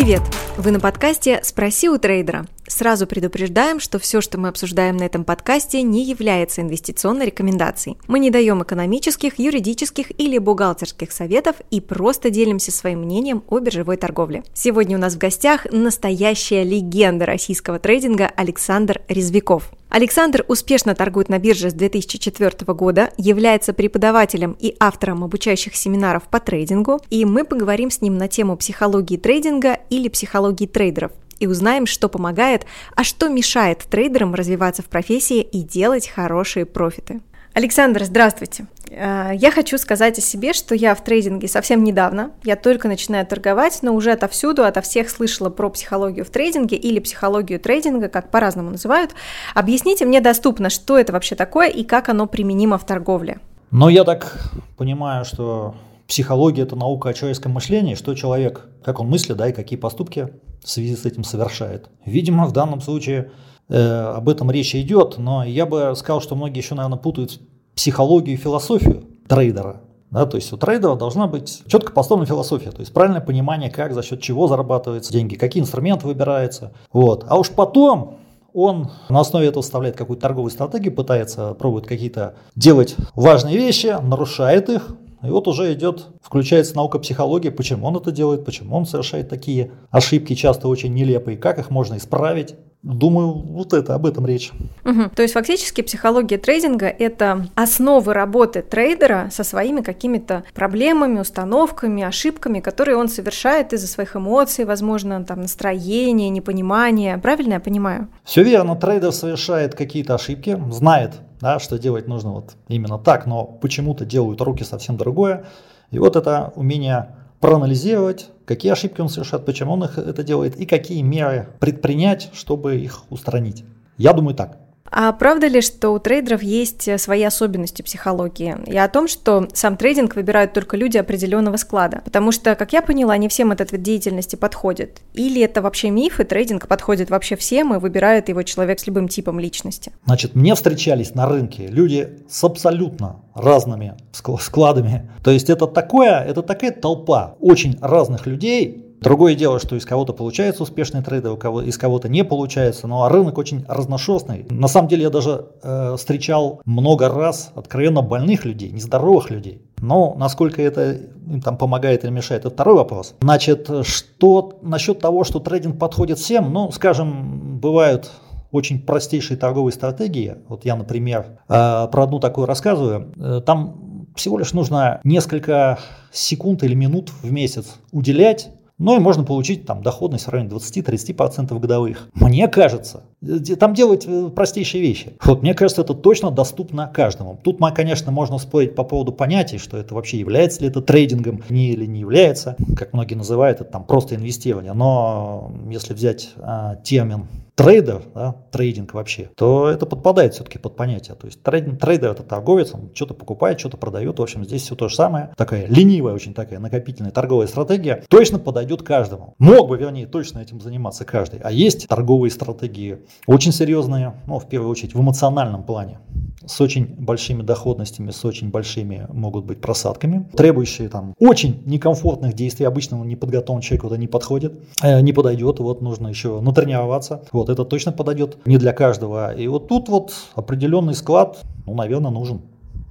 Привет! Вы на подкасте «Спроси у трейдера». Сразу предупреждаем, что все, что мы обсуждаем на этом подкасте, не является инвестиционной рекомендацией. Мы не даем экономических, юридических или бухгалтерских советов и просто делимся своим мнением о биржевой торговле. Сегодня у нас в гостях настоящая легенда российского трейдинга Александр Резвиков. Александр успешно торгует на бирже с 2004 года, является преподавателем и автором обучающих семинаров по трейдингу, и мы поговорим с ним на тему психологии трейдинга или психологии трейдеров и узнаем, что помогает, а что мешает трейдерам развиваться в профессии и делать хорошие профиты. Александр, здравствуйте. Э, я хочу сказать о себе, что я в трейдинге совсем недавно. Я только начинаю торговать, но уже отовсюду, ото всех слышала про психологию в трейдинге или психологию трейдинга, как по-разному называют. Объясните мне доступно, что это вообще такое и как оно применимо в торговле. Ну, я так понимаю, что психология – это наука о человеческом мышлении, что человек, как он мыслит, да, и какие поступки в связи с этим совершает. Видимо, в данном случае э, об этом речь идет, но я бы сказал, что многие еще, наверное, путают психологию и философию трейдера. Да, то есть у трейдера должна быть четко поставлена философия, то есть правильное понимание, как, за счет чего зарабатываются деньги, какие инструменты выбираются. Вот. А уж потом он на основе этого составляет какую-то торговую стратегию, пытается, пробует какие-то делать важные вещи, нарушает их, и вот уже идет, включается наука психологии, почему он это делает, почему он совершает такие ошибки, часто очень нелепые, как их можно исправить. Думаю, вот это, об этом речь. Угу. То есть фактически психология трейдинга – это основы работы трейдера со своими какими-то проблемами, установками, ошибками, которые он совершает из-за своих эмоций, возможно, там настроения, непонимания. Правильно я понимаю? Все верно. Трейдер совершает какие-то ошибки, знает, да, что делать нужно вот именно так, но почему-то делают руки совсем другое. И вот это умение проанализировать, какие ошибки он совершает, почему он их это делает и какие меры предпринять, чтобы их устранить. Я думаю так. А правда ли, что у трейдеров есть э, свои особенности психологии? И о том, что сам трейдинг выбирают только люди определенного склада? Потому что, как я поняла, не всем этот вид деятельности подходит. Или это вообще миф, и трейдинг подходит вообще всем, и выбирает его человек с любым типом личности? Значит, мне встречались на рынке люди с абсолютно разными складами. То есть это такое, это такая толпа очень разных людей, Другое дело, что из кого-то получается успешный трейдер, у кого, из кого-то не получается, но рынок очень разношерстный. На самом деле я даже э, встречал много раз откровенно больных людей, нездоровых людей. Но насколько это им там помогает или мешает, это второй вопрос. Значит, что насчет того, что трейдинг подходит всем, ну, скажем, бывают очень простейшие торговые стратегии. Вот я, например, э, про одну такую рассказываю. Э, там всего лишь нужно несколько секунд или минут в месяц уделять ну и можно получить там доходность в районе 20-30% годовых. Мне кажется, там делать э, простейшие вещи. Вот мне кажется, это точно доступно каждому. Тут, мы, конечно, можно спорить по поводу понятий, что это вообще является ли это трейдингом не или не является, как многие называют, это там просто инвестирование. Но если взять а, термин трейдер, да, трейдинг вообще, то это подпадает все-таки под понятие. То есть трейдинг, трейдер это торговец, он что-то покупает, что-то продает. В общем, здесь все то же самое. Такая ленивая, очень такая накопительная торговая стратегия точно подойдет каждому. Мог бы, вернее, точно этим заниматься каждый. А есть торговые стратегии очень серьезные, ну, в первую очередь, в эмоциональном плане. С очень большими доходностями, с очень большими могут быть просадками, требующие там очень некомфортных действий, обычному неподготовленному человеку это не подходит, э, не подойдет, вот нужно еще натренироваться, вот это точно подойдет не для каждого. И вот тут вот определенный склад, ну, наверное, нужен.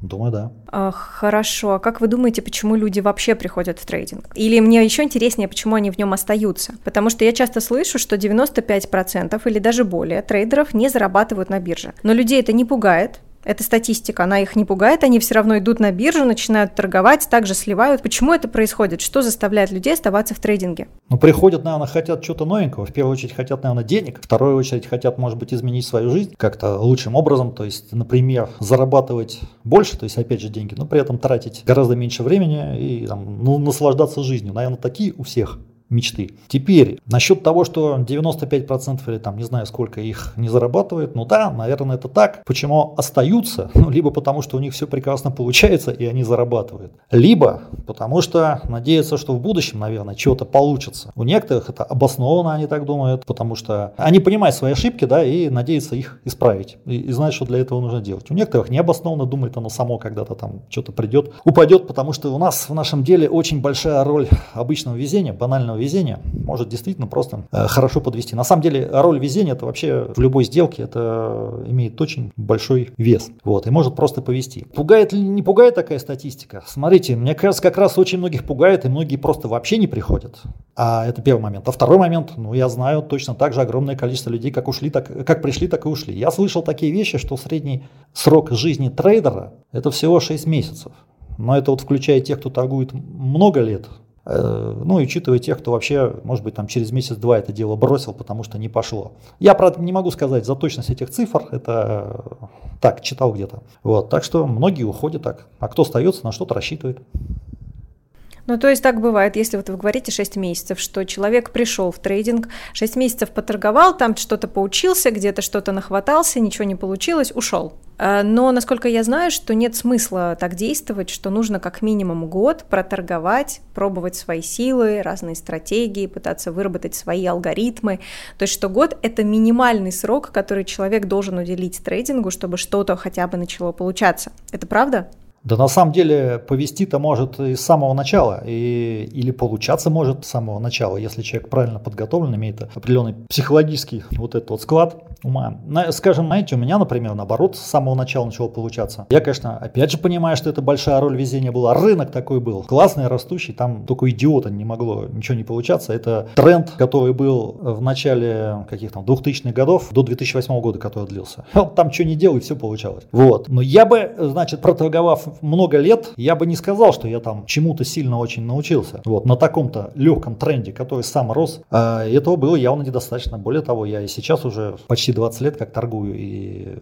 Думаю, да. А, хорошо. А как вы думаете, почему люди вообще приходят в трейдинг? Или мне еще интереснее, почему они в нем остаются? Потому что я часто слышу, что 95% или даже более трейдеров не зарабатывают на бирже. Но людей это не пугает, это статистика, она их не пугает, они все равно идут на биржу, начинают торговать, также сливают. Почему это происходит? Что заставляет людей оставаться в трейдинге? Ну, приходят, наверное, хотят чего-то новенького. В первую очередь хотят, наверное, денег. В вторую очередь хотят, может быть, изменить свою жизнь как-то лучшим образом. То есть, например, зарабатывать больше, то есть, опять же, деньги, но при этом тратить гораздо меньше времени и там, ну, наслаждаться жизнью. Наверное, такие у всех мечты. Теперь, насчет того, что 95% или там не знаю сколько их не зарабатывают, ну да, наверное, это так. Почему остаются? Ну, либо потому, что у них все прекрасно получается и они зарабатывают. Либо потому, что надеются, что в будущем, наверное, чего-то получится. У некоторых это обоснованно, они так думают, потому что они понимают свои ошибки, да, и надеются их исправить. И, и знают, что для этого нужно делать. У некоторых необоснованно думает, оно само когда-то там что-то придет, упадет, потому что у нас в нашем деле очень большая роль обычного везения, банального везения может действительно просто э, хорошо подвести. На самом деле роль везения это вообще в любой сделке это имеет очень большой вес. Вот, и может просто повести. Пугает ли не пугает такая статистика? Смотрите, мне кажется, как раз очень многих пугает, и многие просто вообще не приходят. А это первый момент. А второй момент, ну я знаю точно так же огромное количество людей, как ушли, так, как пришли, так и ушли. Я слышал такие вещи, что средний срок жизни трейдера это всего 6 месяцев. Но это вот включая тех, кто торгует много лет, ну и учитывая тех, кто вообще, может быть, там через месяц-два это дело бросил, потому что не пошло. Я, правда, не могу сказать за точность этих цифр, это э, так, читал где-то. Вот, так что многие уходят так. А кто остается, на что-то рассчитывает. Ну, то есть так бывает, если вот вы говорите 6 месяцев, что человек пришел в трейдинг, 6 месяцев поторговал, там что-то поучился, где-то что-то нахватался, ничего не получилось, ушел. Э, но, насколько я знаю, что нет смысла так действовать, что нужно как минимум год проторговать, пробовать свои силы, разные стратегии, пытаться выработать свои алгоритмы. То есть, что год – это минимальный срок, который человек должен уделить трейдингу, чтобы что-то хотя бы начало получаться. Это правда? Да на самом деле повести-то может и с самого начала, и, или получаться может с самого начала, если человек правильно подготовлен, имеет определенный психологический вот этот вот склад ума. На, скажем, знаете, у меня, например, наоборот, с самого начала начало получаться. Я, конечно, опять же понимаю, что это большая роль везения была. Рынок такой был, классный, растущий, там только идиота не могло ничего не получаться. Это тренд, который был в начале каких-то 2000-х годов до 2008 года, который длился. Там что не делай, все получалось. Вот. Но я бы, значит, проторговав много лет, я бы не сказал, что я там чему-то сильно очень научился. Вот, на таком-то легком тренде, который сам рос, а этого было явно недостаточно. Более того, я и сейчас уже почти 20 лет как торгую и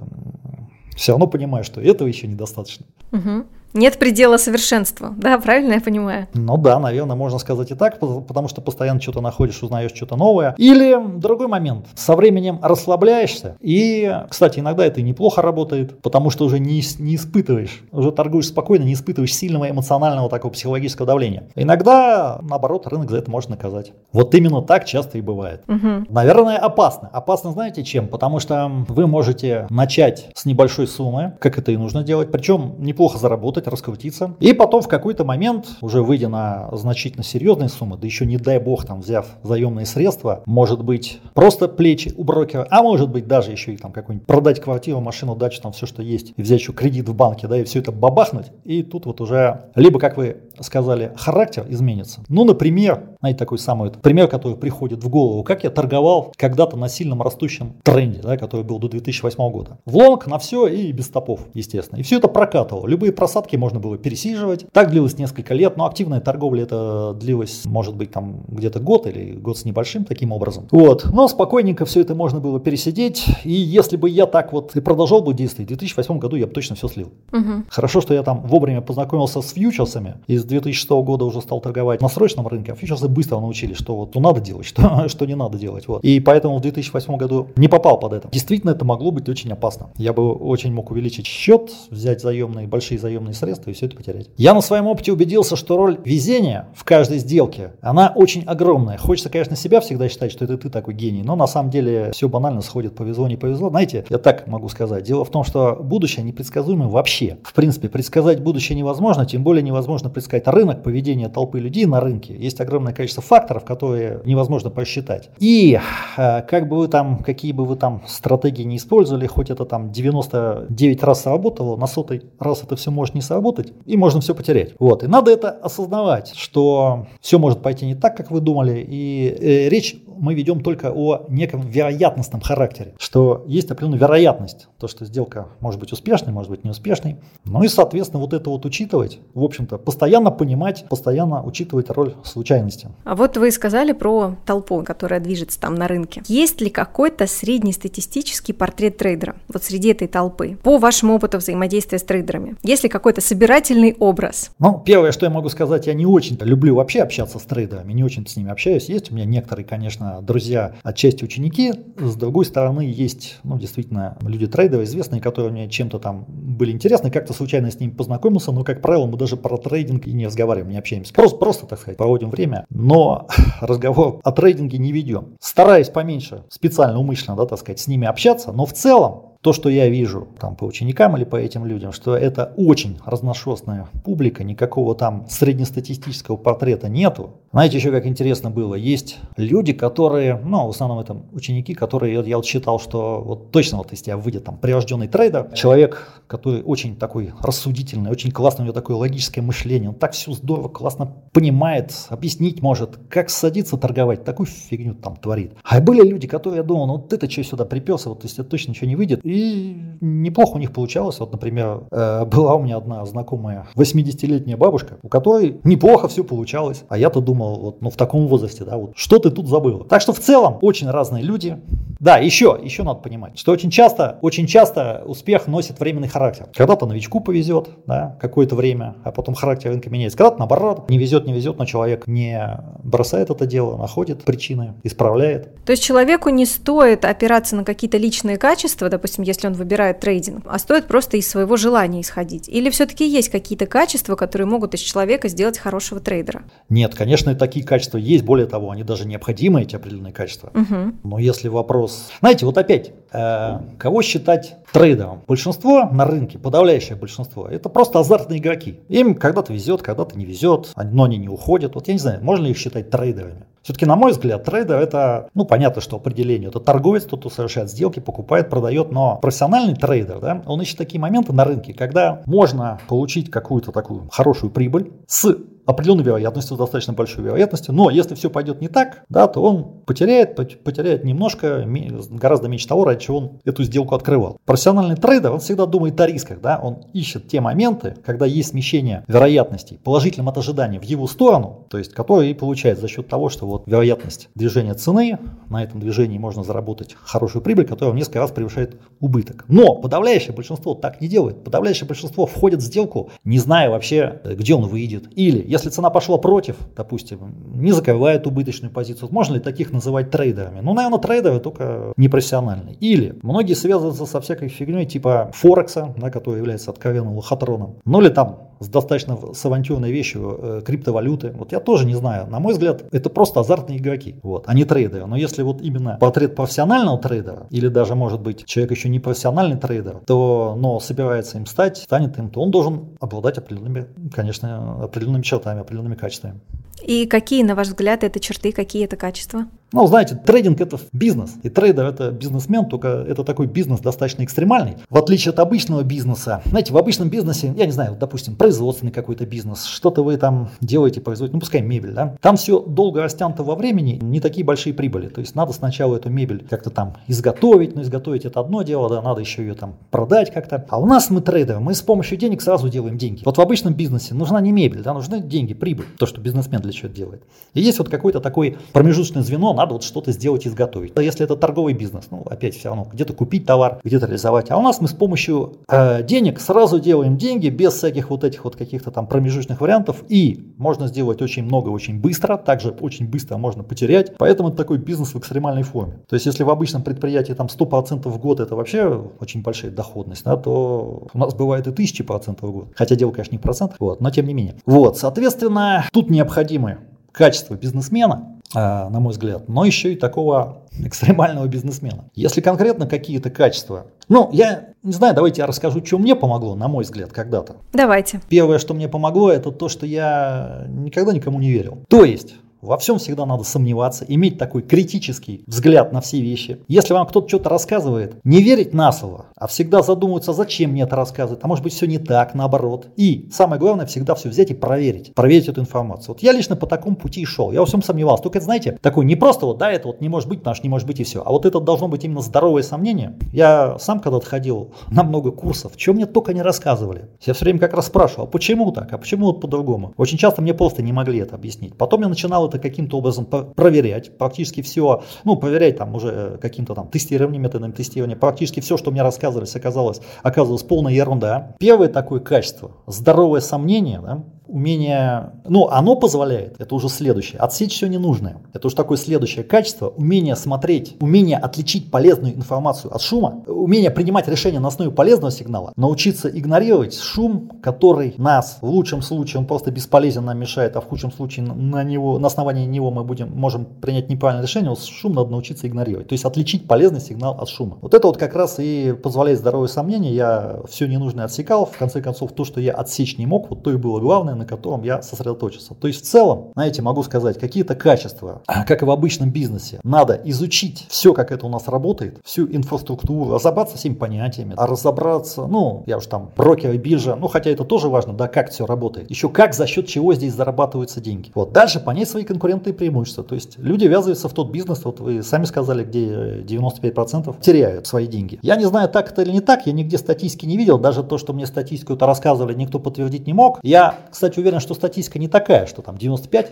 все равно понимаю, что этого еще недостаточно. Угу. Нет предела совершенства, да, правильно я понимаю? Ну да, наверное, можно сказать и так, потому что постоянно что-то находишь, узнаешь что-то новое. Или другой момент, со временем расслабляешься, и, кстати, иногда это неплохо работает, потому что уже не, не испытываешь, уже торгуешь спокойно, не испытываешь сильного эмоционального такого психологического давления. Иногда, наоборот, рынок за это может наказать. Вот именно так часто и бывает. Угу. Наверное, опасно. Опасно знаете чем? Потому что вы можете начать с небольшой суммы, как это и нужно делать, причем неплохо заработать, заработать, раскрутиться. И потом в какой-то момент, уже выйдя на значительно серьезные суммы, да еще не дай бог там взяв заемные средства, может быть просто плечи у брокера, а может быть даже еще и там какой-нибудь продать квартиру, машину, дачу, там все, что есть, и взять еще кредит в банке, да, и все это бабахнуть. И тут вот уже, либо, как вы сказали, характер изменится. Ну, например, знаете, такой самый вот пример, который приходит в голову, как я торговал когда-то на сильном растущем тренде, да, который был до 2008 года. В лонг на все и без стопов, естественно. И все это прокатывало. Любые просадки просадки можно было пересиживать. Так длилось несколько лет, но активная торговля это длилось, может быть, там где-то год или год с небольшим таким образом. Вот. Но спокойненько все это можно было пересидеть. И если бы я так вот и продолжал бы действовать, в 2008 году я бы точно все слил. Угу. Хорошо, что я там вовремя познакомился с фьючерсами. И с 2006 года уже стал торговать на срочном рынке. А фьючерсы быстро научили, что вот ну, надо делать, что, что не надо делать. Вот. И поэтому в 2008 году не попал под это. Действительно, это могло быть очень опасно. Я бы очень мог увеличить счет, взять заемные, большие заемные средства и все это потерять. Я на своем опыте убедился, что роль везения в каждой сделке, она очень огромная. Хочется, конечно, себя всегда считать, что это ты такой гений, но на самом деле все банально сходит, повезло, не повезло. Знаете, я так могу сказать. Дело в том, что будущее непредсказуемо вообще. В принципе, предсказать будущее невозможно, тем более невозможно предсказать рынок, поведение толпы людей на рынке. Есть огромное количество факторов, которые невозможно посчитать. И э, как бы вы там, какие бы вы там стратегии не использовали, хоть это там 99 раз сработало, на сотый раз это все может не сработать, и можно все потерять. Вот. И надо это осознавать, что все может пойти не так, как вы думали, и э, речь мы ведем только о неком вероятностном характере, что есть определенная вероятность, то, что сделка может быть успешной, может быть неуспешной. Ну и, соответственно, вот это вот учитывать, в общем-то, постоянно понимать, постоянно учитывать роль случайности. А вот вы сказали про толпу, которая движется там на рынке. Есть ли какой-то среднестатистический портрет трейдера вот среди этой толпы? По вашему опыту взаимодействия с трейдерами. Есть ли какой-то собирательный образ? Ну, первое, что я могу сказать, я не очень люблю вообще общаться с трейдерами, не очень с ними общаюсь. Есть у меня некоторые, конечно, друзья, отчасти ученики. С другой стороны, есть, ну, действительно, люди трейдеры известные, которые мне чем-то там были интересны. Как-то случайно с ними познакомился, но, как правило, мы даже про трейдинг и не разговариваем, не общаемся. Просто, просто так сказать, проводим время. Но разговор о трейдинге не ведем. Стараюсь поменьше, специально, умышленно, да, так сказать, с ними общаться. Но в целом, то, что я вижу там по ученикам или по этим людям, что это очень разношерстная публика, никакого там среднестатистического портрета нету. Знаете, еще как интересно было, есть люди, которые, ну, в основном это ученики, которые, я, я считал, что вот точно вот если я выйдет там прирожденный трейдер, человек, который очень такой рассудительный, очень классный, у него такое логическое мышление, он так все здорово, классно понимает, объяснить может, как садиться торговать, такую фигню там творит. А были люди, которые, я думал, ну вот это что сюда приперся, вот если точно ничего не выйдет. И неплохо у них получалось. Вот, например, э, была у меня одна знакомая 80-летняя бабушка, у которой неплохо все получалось. А я-то думал, вот, ну в таком возрасте, да, вот что ты тут забыла. Так что в целом очень разные люди. Да, еще, еще надо понимать, что очень часто, очень часто успех носит временный характер. Когда-то новичку повезет, да, какое-то время, а потом характер рынка меняется. Когда-то наоборот, не везет, не везет, но человек не бросает это дело, находит причины, исправляет. То есть человеку не стоит опираться на какие-то личные качества, допустим, если он выбирает трейдинг, а стоит просто из своего желания исходить? Или все-таки есть какие-то качества, которые могут из человека сделать хорошего трейдера? Нет, конечно, такие качества есть. Более того, они даже необходимы, эти определенные качества. Угу. Но если вопрос... Знаете, вот опять, э, кого считать трейдером? Большинство на рынке, подавляющее большинство, это просто азартные игроки. Им когда-то везет, когда-то не везет, но они не уходят. Вот я не знаю, можно ли их считать трейдерами? Все-таки, на мой взгляд, трейдер это, ну, понятно, что определение. Это торговец, тот, кто совершает сделки, покупает, продает, но профессиональный трейдер, да, он ищет такие моменты на рынке, когда можно получить какую-то такую хорошую прибыль с определенной вероятностью, достаточно большой вероятностью, но если все пойдет не так, да, то он потеряет, потеряет немножко, гораздо меньше того, ради чего он эту сделку открывал. Профессиональный трейдер, он всегда думает о рисках, да, он ищет те моменты, когда есть смещение вероятностей положительным от ожидания в его сторону, то есть которые и получает за счет того, что вот вероятность движения цены, на этом движении можно заработать хорошую прибыль, которая в несколько раз превышает убыток. Но подавляющее большинство так не делает. Подавляющее большинство входит в сделку, не зная вообще, где он выйдет. Или, если цена пошла против, допустим, не закрывает убыточную позицию, можно ли таких называть трейдерами? Ну, наверное, трейдеры только непрофессиональные. Или многие связываются со всякой фигней типа Форекса, да, который является откровенным лохотроном. Ну или там с достаточно с авантюрной вещью э, криптовалюты. Вот я тоже не знаю. На мой взгляд, это просто азартные игроки, вот, а не трейдеры. Но если вот именно портрет профессионального трейдера, или даже может быть человек еще не профессиональный трейдер, то, но собирается им стать, станет им, то он должен обладать определенными, конечно, определенными чертами, определенными качествами. И какие, на ваш взгляд, это черты, какие это качества? Ну, знаете, трейдинг это бизнес, и трейдер это бизнесмен, только это такой бизнес достаточно экстремальный. В отличие от обычного бизнеса, знаете, в обычном бизнесе, я не знаю, допустим, производственный какой-то бизнес, что-то вы там делаете, производите, ну, пускай мебель, да, там все долго растянуто во времени, не такие большие прибыли, то есть надо сначала эту мебель как-то там изготовить, но изготовить это одно дело, да, надо еще ее там продать как-то. А у нас мы трейдеры, мы с помощью денег сразу делаем деньги. Вот в обычном бизнесе нужна не мебель, да, нужны деньги, прибыль, то, что бизнесмен для чего делает. И есть вот какое-то такое промежуточное звено, надо вот что-то сделать изготовить. Если это торговый бизнес, ну, опять все равно, где-то купить товар, где-то реализовать. А у нас мы с помощью э, денег сразу делаем деньги без всяких вот этих вот каких-то там промежуточных вариантов. И можно сделать очень много, очень быстро. Также очень быстро можно потерять. Поэтому это такой бизнес в экстремальной форме. То есть, если в обычном предприятии там 100% в год это вообще очень большая доходность, да, то у нас бывает и 1000% в год. Хотя дело, конечно, не процент, вот, но тем не менее. Вот, соответственно, тут необходимы качество бизнесмена, а, на мой взгляд, но еще и такого экстремального бизнесмена. Если конкретно какие-то качества, ну, я не знаю, давайте я расскажу, что мне помогло, на мой взгляд, когда-то. Давайте. Первое, что мне помогло, это то, что я никогда никому не верил. То есть, во всем всегда надо сомневаться, иметь такой критический взгляд на все вещи. Если вам кто-то что-то рассказывает, не верить на слово, а всегда задумываться, зачем мне это рассказывать, а может быть все не так, наоборот. И самое главное, всегда все взять и проверить, проверить эту информацию. Вот я лично по такому пути и шел, я во всем сомневался. Только, знаете, такой не просто вот, да, это вот не может быть, наш не может быть и все, а вот это должно быть именно здоровое сомнение. Я сам когда-то ходил на много курсов, что мне только не рассказывали. Я все время как раз спрашивал, а почему так, а почему вот по-другому? Очень часто мне просто не могли это объяснить. Потом я начинал это каким-то образом проверять, практически все, ну, проверять там уже э, каким-то там тестированием, методом тестирования, практически все, что мне рассказывались, оказалось, оказалось полная ерунда. Первое такое качество, здоровое сомнение, да, умение, ну, оно позволяет, это уже следующее, отсечь все ненужное. Это уже такое следующее качество, умение смотреть, умение отличить полезную информацию от шума, умение принимать решения на основе полезного сигнала, научиться игнорировать шум, который нас, в лучшем случае, он просто бесполезен, нам мешает, а в худшем случае на него, на основании него мы будем, можем принять неправильное решение, вот шум надо научиться игнорировать. То есть отличить полезный сигнал от шума. Вот это вот как раз и позволяет здоровое сомнение. Я все ненужное отсекал. В конце концов, то, что я отсечь не мог, вот то и было главное, на котором я сосредоточился. То есть в целом, знаете, могу сказать, какие-то качества, как и в обычном бизнесе, надо изучить все, как это у нас работает, всю инфраструктуру, разобраться всеми понятиями, а разобраться, ну, я уж там брокер и биржа, ну, хотя это тоже важно, да, как все работает. Еще как, за счет чего здесь зарабатываются деньги. Вот дальше понять свои конкурентные преимущества. То есть люди ввязываются в тот бизнес, вот вы сами сказали, где 95% теряют свои деньги. Я не знаю, так это или не так, я нигде статистики не видел, даже то, что мне статистику это рассказывали, никто подтвердить не мог. Я, кстати, уверен, что статистика не такая, что там 95%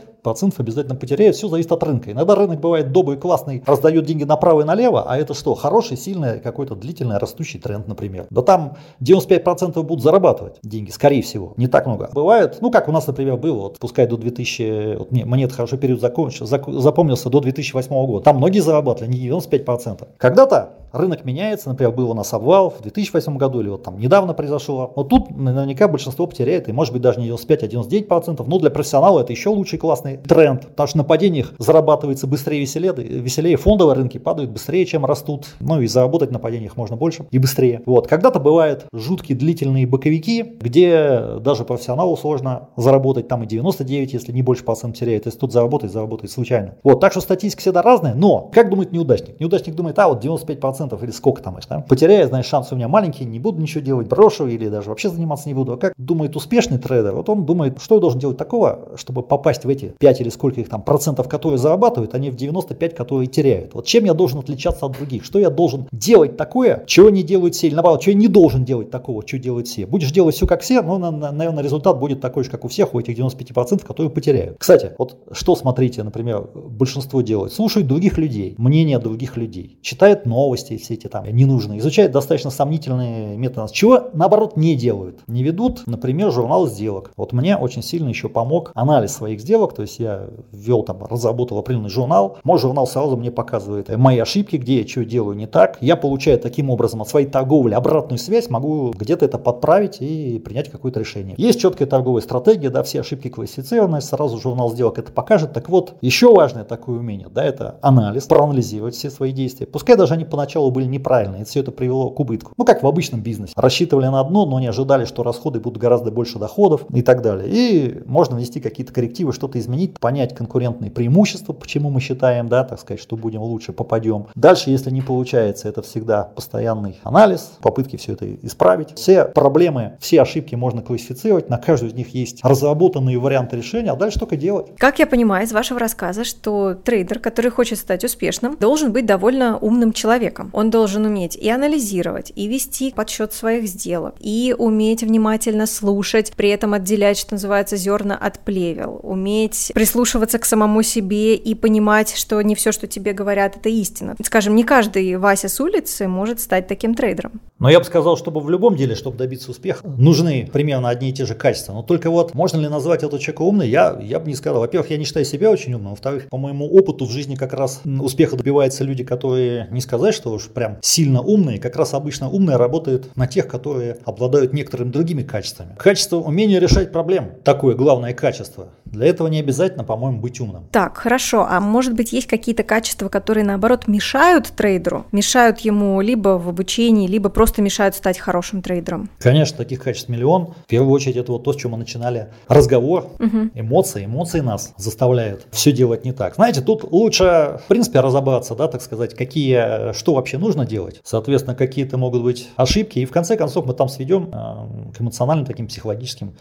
обязательно потеряют, все зависит от рынка. Иногда рынок бывает добрый, классный, раздает деньги направо и налево, а это что, хороший, сильный, какой-то длительный растущий тренд, например. Да там 95% будут зарабатывать деньги, скорее всего, не так много. Бывает, ну как у нас, например, было, вот, пускай до 2000, вот мне, мне это хорошо период закончил, запомнился до 2008 года, там многие зарабатывали, не 95%. Когда-то рынок меняется, например, был у нас обвал в 2008 году или вот там недавно произошло. Но тут наверняка большинство потеряет, и может быть даже не 95, а 99%. Но для профессионала это еще лучший классный тренд, потому что на падениях зарабатывается быстрее, веселее, веселее фондовые рынки падают быстрее, чем растут. Ну и заработать на падениях можно больше и быстрее. Вот. Когда-то бывают жуткие длительные боковики, где даже профессионалу сложно заработать, там и 99, если не больше процент теряет. То есть тут заработать, заработать случайно. Вот. Так что статистика всегда разная, но как думает неудачник? Неудачник думает, а вот 95% процентов или сколько там, да, потеряю, знаешь, шанс у меня маленький, не буду ничего делать, брошу или даже вообще заниматься не буду. А как думает успешный трейдер, вот он думает, что я должен делать такого, чтобы попасть в эти 5 или сколько их там процентов, которые зарабатывают, они в 95, которые теряют. Вот чем я должен отличаться от других? Что я должен делать такое, чего не делают все, или наоборот, что я не должен делать такого, что делают все. Будешь делать все как все, но, наверное, результат будет такой же, как у всех, у этих 95%, которые потеряют. Кстати, вот что смотрите, например, большинство делают? Слушают других людей, мнение других людей, читают новости, все эти там ненужные, изучают достаточно сомнительные методы, чего наоборот не делают. Не ведут, например, журнал сделок. Вот мне очень сильно еще помог анализ своих сделок, то есть я ввел там, разработал определенный журнал, мой журнал сразу мне показывает мои ошибки, где я что делаю не так. Я получаю таким образом от своей торговли обратную связь, могу где-то это подправить и принять какое-то решение. Есть четкая торговая стратегия, да, все ошибки классифицированы, сразу журнал сделок это покажет. Так вот, еще важное такое умение, да, это анализ, проанализировать все свои действия. Пускай даже они поначалу были неправильные, и все это привело к убытку. Ну, как в обычном бизнесе. Рассчитывали на одно, но не ожидали, что расходы будут гораздо больше доходов и так далее. И можно внести какие-то коррективы, что-то изменить, понять конкурентные преимущества, почему мы считаем, да, так сказать, что будем лучше, попадем. Дальше, если не получается, это всегда постоянный анализ, попытки все это исправить. Все проблемы, все ошибки можно классифицировать, на каждую из них есть разработанные варианты решения, а дальше только делать. Как я понимаю из вашего рассказа, что трейдер, который хочет стать успешным, должен быть довольно умным человеком. Он должен уметь и анализировать, и вести подсчет своих сделок, и уметь внимательно слушать, при этом отделять, что называется, зерна от плевел, уметь прислушиваться к самому себе и понимать, что не все, что тебе говорят, это истина. Скажем, не каждый Вася с улицы может стать таким трейдером. Но я бы сказал, чтобы в любом деле, чтобы добиться успеха, нужны примерно одни и те же качества. Но только вот, можно ли назвать этого человека умным, я, я бы не сказал. Во-первых, я не считаю себя очень умным. Во-вторых, по моему опыту в жизни как раз успеха добиваются люди, которые не сказать, что уж прям сильно умные, как раз обычно умные работают на тех, которые обладают некоторыми другими качествами. Качество умения решать проблем – такое главное качество. Для этого не обязательно, по-моему, быть умным. Так, хорошо. А может быть, есть какие-то качества, которые, наоборот, мешают трейдеру? Мешают ему либо в обучении, либо просто мешают стать хорошим трейдером? Конечно, таких качеств миллион. В первую очередь, это вот то, с чем мы начинали разговор. Угу. Эмоции. Эмоции нас заставляют все делать не так. Знаете, тут лучше, в принципе, разобраться, да, так сказать, какие, что вообще нужно делать. Соответственно, какие-то могут быть ошибки. И в конце концов мы там сведем э, к эмоциональным таким психологическим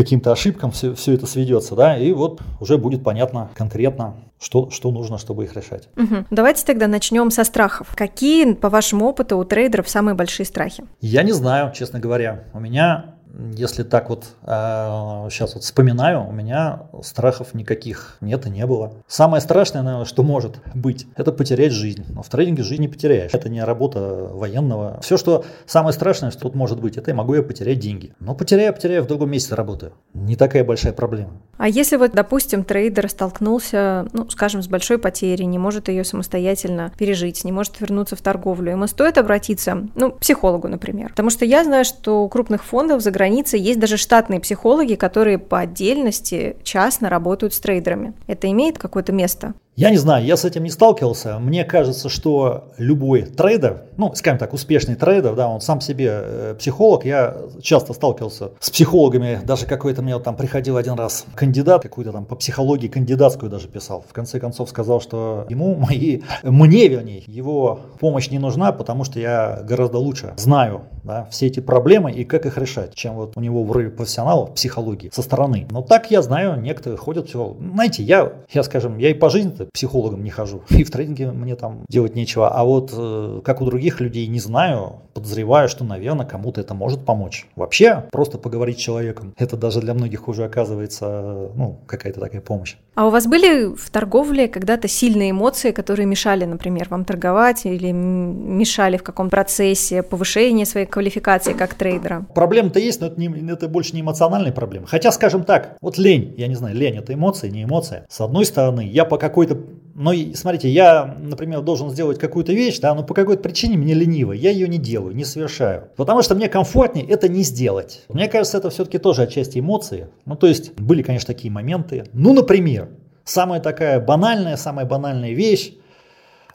каким-то ошибкам все, все это сведется, да, и вот уже будет понятно конкретно, что, что нужно, чтобы их решать. Угу. Давайте тогда начнем со страхов. Какие, по вашему опыту, у трейдеров самые большие страхи? Я не знаю, честно говоря. У меня если так вот э, сейчас вот вспоминаю, у меня страхов никаких нет и не было. Самое страшное, наверное, что может быть, это потерять жизнь. Но в трейдинге жизнь не потеряешь. Это не работа военного. Все, что самое страшное, что тут может быть, это я могу я потерять деньги. Но потеряю, потеряю, в другом месте работаю. Не такая большая проблема. А если вот, допустим, трейдер столкнулся, ну, скажем, с большой потерей, не может ее самостоятельно пережить, не может вернуться в торговлю, ему стоит обратиться, ну, к психологу, например. Потому что я знаю, что у крупных фондов за границей есть даже штатные психологи, которые по отдельности частно работают с трейдерами. Это имеет какое-то место? Я не знаю, я с этим не сталкивался. Мне кажется, что любой трейдер, ну, скажем так, успешный трейдер, да, он сам себе э, психолог. Я часто сталкивался с психологами. Даже какой-то мне вот там приходил один раз кандидат, какую-то там по психологии кандидатскую даже писал. В конце концов сказал, что ему мои, мне вернее, его помощь не нужна, потому что я гораздо лучше знаю да, все эти проблемы и как их решать, чем вот у него вроде профессионалов психологии со стороны. Но так я знаю, некоторые ходят психолог. Знаете, я, я скажем, я и по жизни психологом не хожу, и в тренинге мне там делать нечего. А вот э, как у других людей не знаю, подозреваю, что, наверное, кому-то это может помочь. Вообще, просто поговорить с человеком, это даже для многих уже оказывается, ну, какая-то такая помощь. А у вас были в торговле когда-то сильные эмоции, которые мешали, например, вам торговать или мешали в каком процессе повышения своей квалификации как трейдера? Проблема-то есть, но это, не, это больше не эмоциональная проблема. Хотя, скажем так, вот лень, я не знаю, лень это эмоция, не эмоция. С одной стороны, я по какой-то но смотрите, я, например, должен сделать какую-то вещь, да, но по какой-то причине мне лениво, я ее не делаю, не совершаю. Потому что мне комфортнее это не сделать. Мне кажется, это все-таки тоже отчасти эмоции. Ну, то есть, были, конечно, такие моменты. Ну, например, самая такая банальная, самая банальная вещь,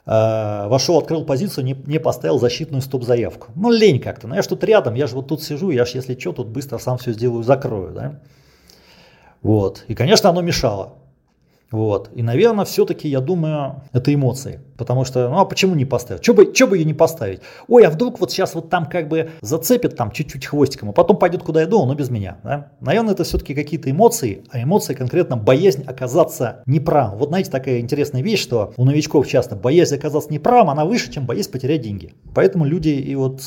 э, вошел, открыл позицию, не, не поставил защитную стоп-заявку. Ну, лень как-то. Но я что-то рядом, я же вот тут сижу, я же, если что, тут быстро сам все сделаю, закрою, да. Вот. И, конечно, оно мешало. Вот. И, наверное, все-таки, я думаю, это эмоции. Потому что, ну а почему не поставить? Че бы, че бы ее не поставить? Ой, а вдруг вот сейчас вот там как бы зацепит там чуть-чуть хвостиком, а потом пойдет куда я думал, но без меня. Да? Наверное, это все-таки какие-то эмоции, а эмоции конкретно боязнь оказаться неправым. Вот знаете, такая интересная вещь, что у новичков часто боязнь оказаться неправым, она выше, чем боязнь потерять деньги. Поэтому люди и вот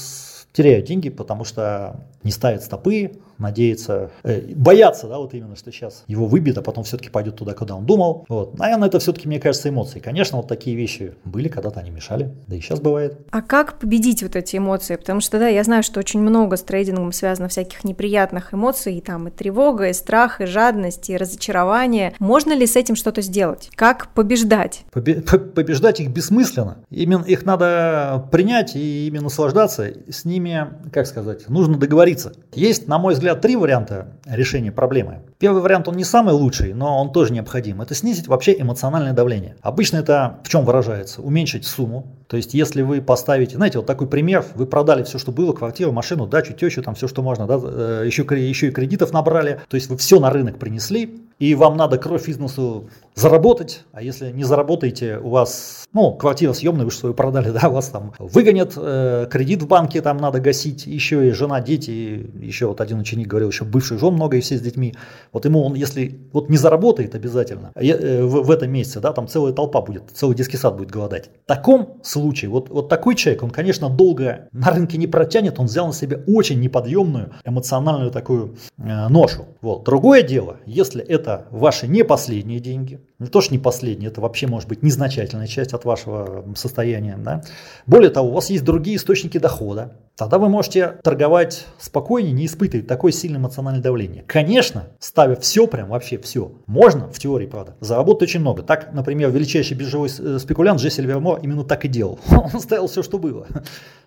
теряют деньги, потому что не ставят стопы, надеются, э, боятся, да, вот именно, что сейчас его выбьет, а потом все-таки пойдет туда, куда он думал. Вот. Наверное, это все-таки, мне кажется, эмоции. Конечно, вот такие вещи были, когда-то они мешали, да и сейчас бывает. А как победить вот эти эмоции? Потому что, да, я знаю, что очень много с трейдингом связано всяких неприятных эмоций, и там и тревога, и страх, и жадность, и разочарование. Можно ли с этим что-то сделать? Как побеждать? Побе- побеждать их бессмысленно. Именно их надо принять и ими наслаждаться. С ними, как сказать, нужно договориться. Есть, на мой взгляд, взгляд, три варианта решения проблемы. Первый вариант, он не самый лучший, но он тоже необходим. Это снизить вообще эмоциональное давление. Обычно это в чем выражается? Уменьшить сумму. То есть, если вы поставите, знаете, вот такой пример, вы продали все, что было, квартиру, машину, дачу, тещу, там все, что можно, да, еще, э, еще и кредитов набрали. То есть, вы все на рынок принесли, и вам надо кровь бизнесу заработать, а если не заработаете, у вас, ну, квартира съемная, вы же свою продали, да, вас там выгонят, э, кредит в банке там надо гасить, еще и жена, дети, еще вот один ученик говорил, еще бывший жен много и все с детьми. Вот ему он, если вот не заработает обязательно э, в, в этом месяце, да, там целая толпа будет, целый детский сад будет голодать. В таком случае, вот, вот такой человек, он, конечно, долго на рынке не протянет, он взял на себя очень неподъемную эмоциональную такую э, ношу. Вот. Другое дело, если это ваши не последние деньги, не то, что не последний, это вообще может быть незначительная часть от вашего состояния. Да? Более того, у вас есть другие источники дохода. Тогда вы можете торговать спокойнее, не испытывать такое сильное эмоциональное давление. Конечно, ставя все, прям вообще все, можно, в теории, правда, заработать очень много. Так, например, величайший биржевой э, спекулянт Джесси Вермо именно так и делал. Он ставил все, что было.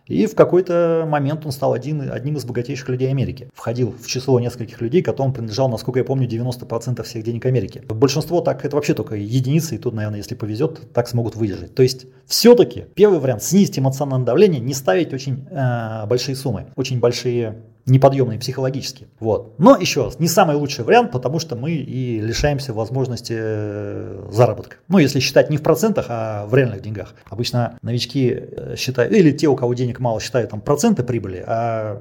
И в какой-то момент он стал один, одним из богатейших людей Америки. Входил в число нескольких людей, которым принадлежал, насколько я помню, 90% всех денег Америки. Большинство так, это вообще только единицы, и тут, наверное, если повезет, так смогут выдержать. То есть, все-таки первый вариант снизить эмоциональное давление, не ставить очень э, большие суммы, очень большие неподъемные психологически. Вот. Но еще раз, не самый лучший вариант, потому что мы и лишаемся возможности э, заработка. Ну, если считать не в процентах, а в реальных деньгах. Обычно новички э, считают, или те, у кого денег мало, считают там проценты прибыли, а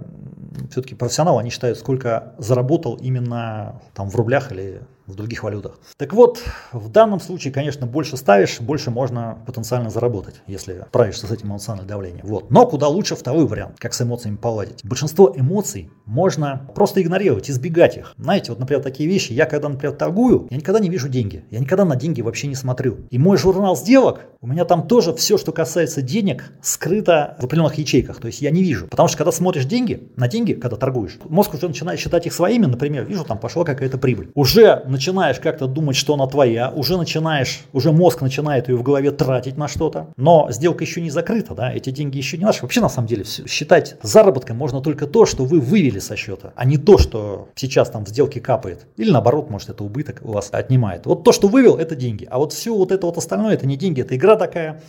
все-таки профессионалы, они считают, сколько заработал именно там в рублях или в других валютах. Так вот, в данном случае, конечно, больше ставишь, больше можно потенциально заработать, если справишься с этим эмоциональным давлением. Вот. Но куда лучше второй вариант, как с эмоциями поладить. Большинство эмоций можно просто игнорировать, избегать их. Знаете, вот, например, такие вещи, я когда, например, торгую, я никогда не вижу деньги, я никогда на деньги вообще не смотрю. И мой журнал сделок, у меня там тоже все, что касается денег, скрыто в определенных ячейках, то есть я не вижу. Потому что когда смотришь деньги, на деньги, когда торгуешь, мозг уже начинает считать их своими, например, вижу, там пошла какая-то прибыль. Уже начинаешь как-то думать, что она твоя, уже начинаешь, уже мозг начинает ее в голове тратить на что-то, но сделка еще не закрыта, да, эти деньги еще не наши. Вообще, на самом деле, считать заработком можно только то, что вы вывели со счета, а не то, что сейчас там в сделке капает. Или наоборот, может, это убыток у вас отнимает. Вот то, что вывел, это деньги. А вот все вот это вот остальное, это не деньги, это игра такая.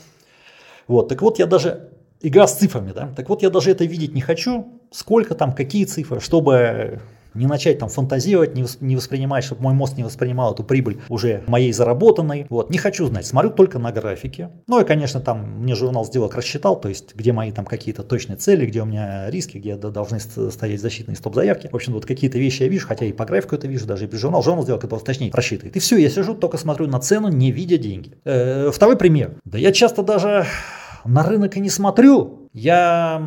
Вот, так вот я даже игра с цифрами, да. Так вот я даже это видеть не хочу, сколько там, какие цифры, чтобы не начать там фантазировать, не, воспринимать, чтобы мой мозг не воспринимал эту прибыль уже моей заработанной. Вот, не хочу знать, смотрю только на графики. Ну и, конечно, там мне журнал сделок рассчитал, то есть где мои там какие-то точные цели, где у меня риски, где должны стоять защитные стоп-заявки. В общем, вот какие-то вещи я вижу, хотя и по графику это вижу, даже и без журнала. Журнал сделок это точнее рассчитывает. И все, я сижу, только смотрю на цену, не видя деньги. Э, второй пример. Да я часто даже на рынок и не смотрю, я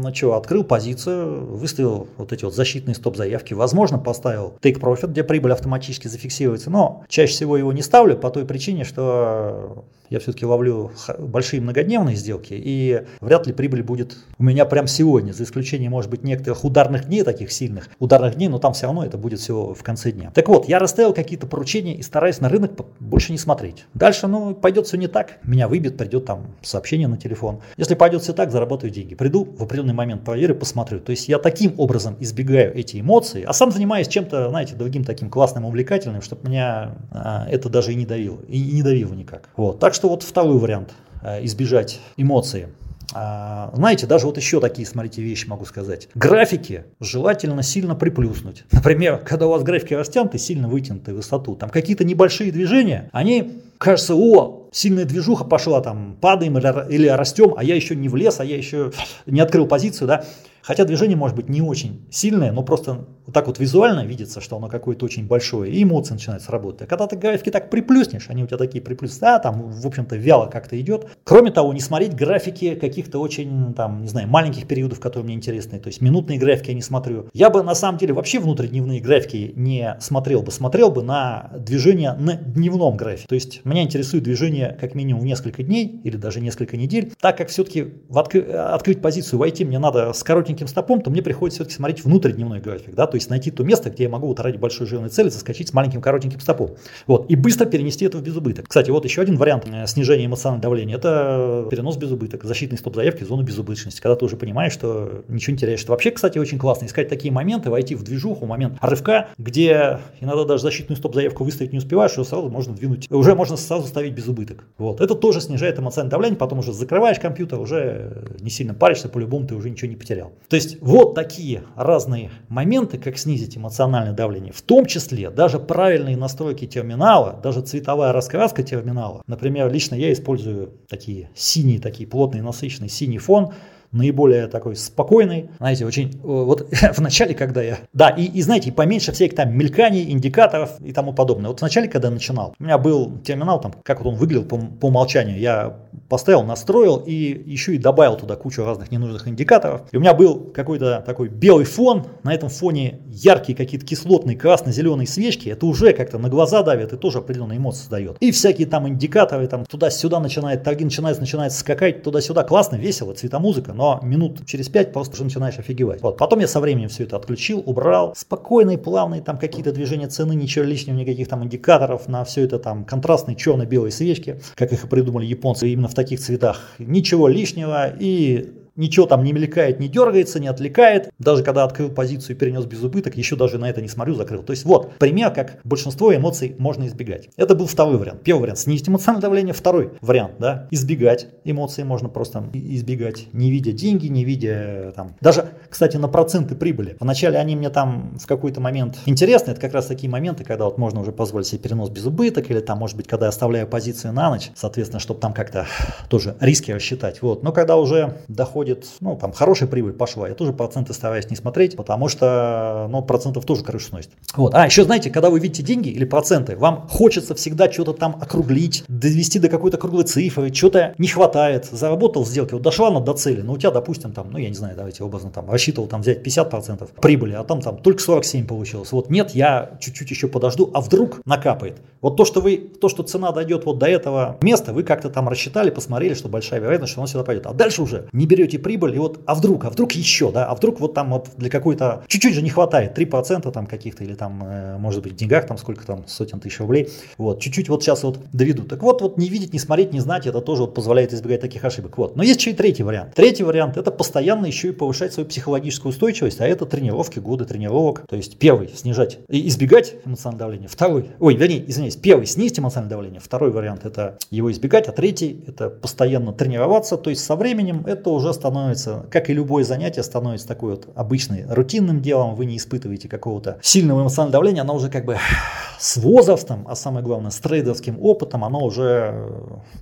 ну что, открыл позицию, выставил вот эти вот защитные стоп-заявки, возможно, поставил profit, где прибыль автоматически зафиксируется, но чаще всего его не ставлю по той причине, что я все-таки ловлю большие многодневные сделки, и вряд ли прибыль будет у меня прям сегодня, за исключением, может быть, некоторых ударных дней, таких сильных ударных дней, но там все равно это будет все в конце дня. Так вот, я расставил какие-то поручения и стараюсь на рынок больше не смотреть. Дальше, ну, пойдет все не так, меня выбьет, придет там сообщение на телефон. Если пойдет все так, заработаю деньги. Приду в определенный момент, проверю, посмотрю. То есть я таким образом избегаю эти эмоции, а сам занимаюсь чем-то, знаете, другим таким классным, увлекательным, чтобы меня а, это даже и не давило, и не давило никак. Вот. Так что вот второй вариант э, избежать эмоций. А, знаете, даже вот еще такие, смотрите, вещи могу сказать. Графики желательно сильно приплюснуть. Например, когда у вас графики растянуты, сильно вытянуты в высоту, там какие-то небольшие движения, они кажется, о, сильная движуха пошла, там, падаем или, или растем, а я еще не влез, а я еще не открыл позицию, да. Хотя движение может быть не очень сильное, но просто вот так вот визуально видится, что оно какое-то очень большое, и эмоции начинают сработать. А когда ты графики так приплюснешь, они у тебя такие приплюснутые, да, там, в общем-то, вяло как-то идет. Кроме того, не смотреть графики каких-то очень, там, не знаю, маленьких периодов, которые мне интересны, то есть минутные графики я не смотрю. Я бы, на самом деле, вообще внутридневные графики не смотрел бы, смотрел бы на движение на дневном графике. То есть меня интересует движение как минимум несколько дней или даже несколько недель, так как все-таки откры- открыть позицию, войти мне надо с коротеньким коротеньким стопом, то мне приходится все-таки смотреть внутридневной график, да, то есть найти то место, где я могу вот ради большой жирной цели заскочить с маленьким коротеньким стопом. Вот, и быстро перенести это в безубыток. Кстати, вот еще один вариант э, снижения эмоционального давления, это перенос безубыток, защитный стоп-заявки в зону безубыточности, когда ты уже понимаешь, что ничего не теряешь. Это вообще, кстати, очень классно искать такие моменты, войти в движуху, момент рывка, где иногда даже защитную стоп-заявку выставить не успеваешь, что сразу можно двинуть, уже можно сразу ставить безубыток. Вот, это тоже снижает эмоциональное давление, потом уже закрываешь компьютер, уже не сильно паришься, по-любому ты уже ничего не потерял. То есть вот такие разные моменты, как снизить эмоциональное давление, в том числе даже правильные настройки терминала, даже цветовая раскраска терминала. Например, лично я использую такие синие, такие плотные, насыщенный синий фон, наиболее такой спокойный. Знаете, очень, э, вот в начале, когда я, да, и, и знаете, поменьше всяких там мельканий, индикаторов и тому подобное. Вот в начале, когда я начинал, у меня был терминал, там, как вот он выглядел по, по умолчанию, я поставил, настроил и еще и добавил туда кучу разных ненужных индикаторов. И у меня был какой-то такой белый фон, на этом фоне яркие какие-то кислотные красно-зеленые свечки, это уже как-то на глаза давит и тоже определенные эмоции создает. И всякие там индикаторы, там туда-сюда начинает, торги начинает, начинает скакать туда-сюда, классно, весело, цветомузыка, но минут через пять просто уже начинаешь офигевать. Вот. Потом я со временем все это отключил, убрал. Спокойные, плавные там какие-то движения цены, ничего лишнего, никаких там индикаторов на все это там контрастные черно-белые свечки, как их и придумали японцы именно в таких цветах. Ничего лишнего и ничего там не мелькает, не дергается, не отвлекает. Даже когда открыл позицию и перенес без убыток, еще даже на это не смотрю, закрыл. То есть вот пример, как большинство эмоций можно избегать. Это был второй вариант. Первый вариант снизить эмоциональное давление. Второй вариант, да, избегать эмоций можно просто избегать, не видя деньги, не видя там. Даже, кстати, на проценты прибыли. Вначале они мне там в какой-то момент интересны. Это как раз такие моменты, когда вот можно уже позволить себе перенос без убыток или там, может быть, когда я оставляю позицию на ночь, соответственно, чтобы там как-то тоже риски рассчитать. Вот. Но когда уже доходит выходит, ну, там, хорошая прибыль пошла. Я тоже проценты стараюсь не смотреть, потому что, ну, процентов тоже крышу сносит. Вот. А, еще, знаете, когда вы видите деньги или проценты, вам хочется всегда что-то там округлить, довести до какой-то круглой цифры, что-то не хватает. Заработал сделки, вот дошла она до цели, но у тебя, допустим, там, ну, я не знаю, давайте образно там, рассчитывал там взять 50% прибыли, а там, там только 47 получилось. Вот нет, я чуть-чуть еще подожду, а вдруг накапает. Вот то, что вы, то, что цена дойдет вот до этого места, вы как-то там рассчитали, посмотрели, что большая вероятность, что он сюда пойдет. А дальше уже не берете прибыль, и вот, а вдруг, а вдруг еще, да, а вдруг вот там вот для какой-то, чуть-чуть же не хватает, 3% там каких-то, или там, э, может быть, в деньгах там сколько там, сотен тысяч рублей, вот, чуть-чуть вот сейчас вот доведу. Так вот, вот не видеть, не смотреть, не знать, это тоже вот позволяет избегать таких ошибок. Вот. Но есть еще и третий вариант. Третий вариант, это постоянно еще и повышать свою психологическую устойчивость, а это тренировки, годы тренировок. То есть первый, снижать, избегать эмоционального давления, второй, ой, вернее, извиняюсь, первый, снизить эмоциональное давление, второй вариант это его избегать, а третий это постоянно тренироваться, то есть со временем это уже становится, как и любое занятие, становится такой вот обычной рутинным делом, вы не испытываете какого-то сильного эмоционального давления, оно уже как бы с возрастом, а самое главное с трейдерским опытом, оно уже э,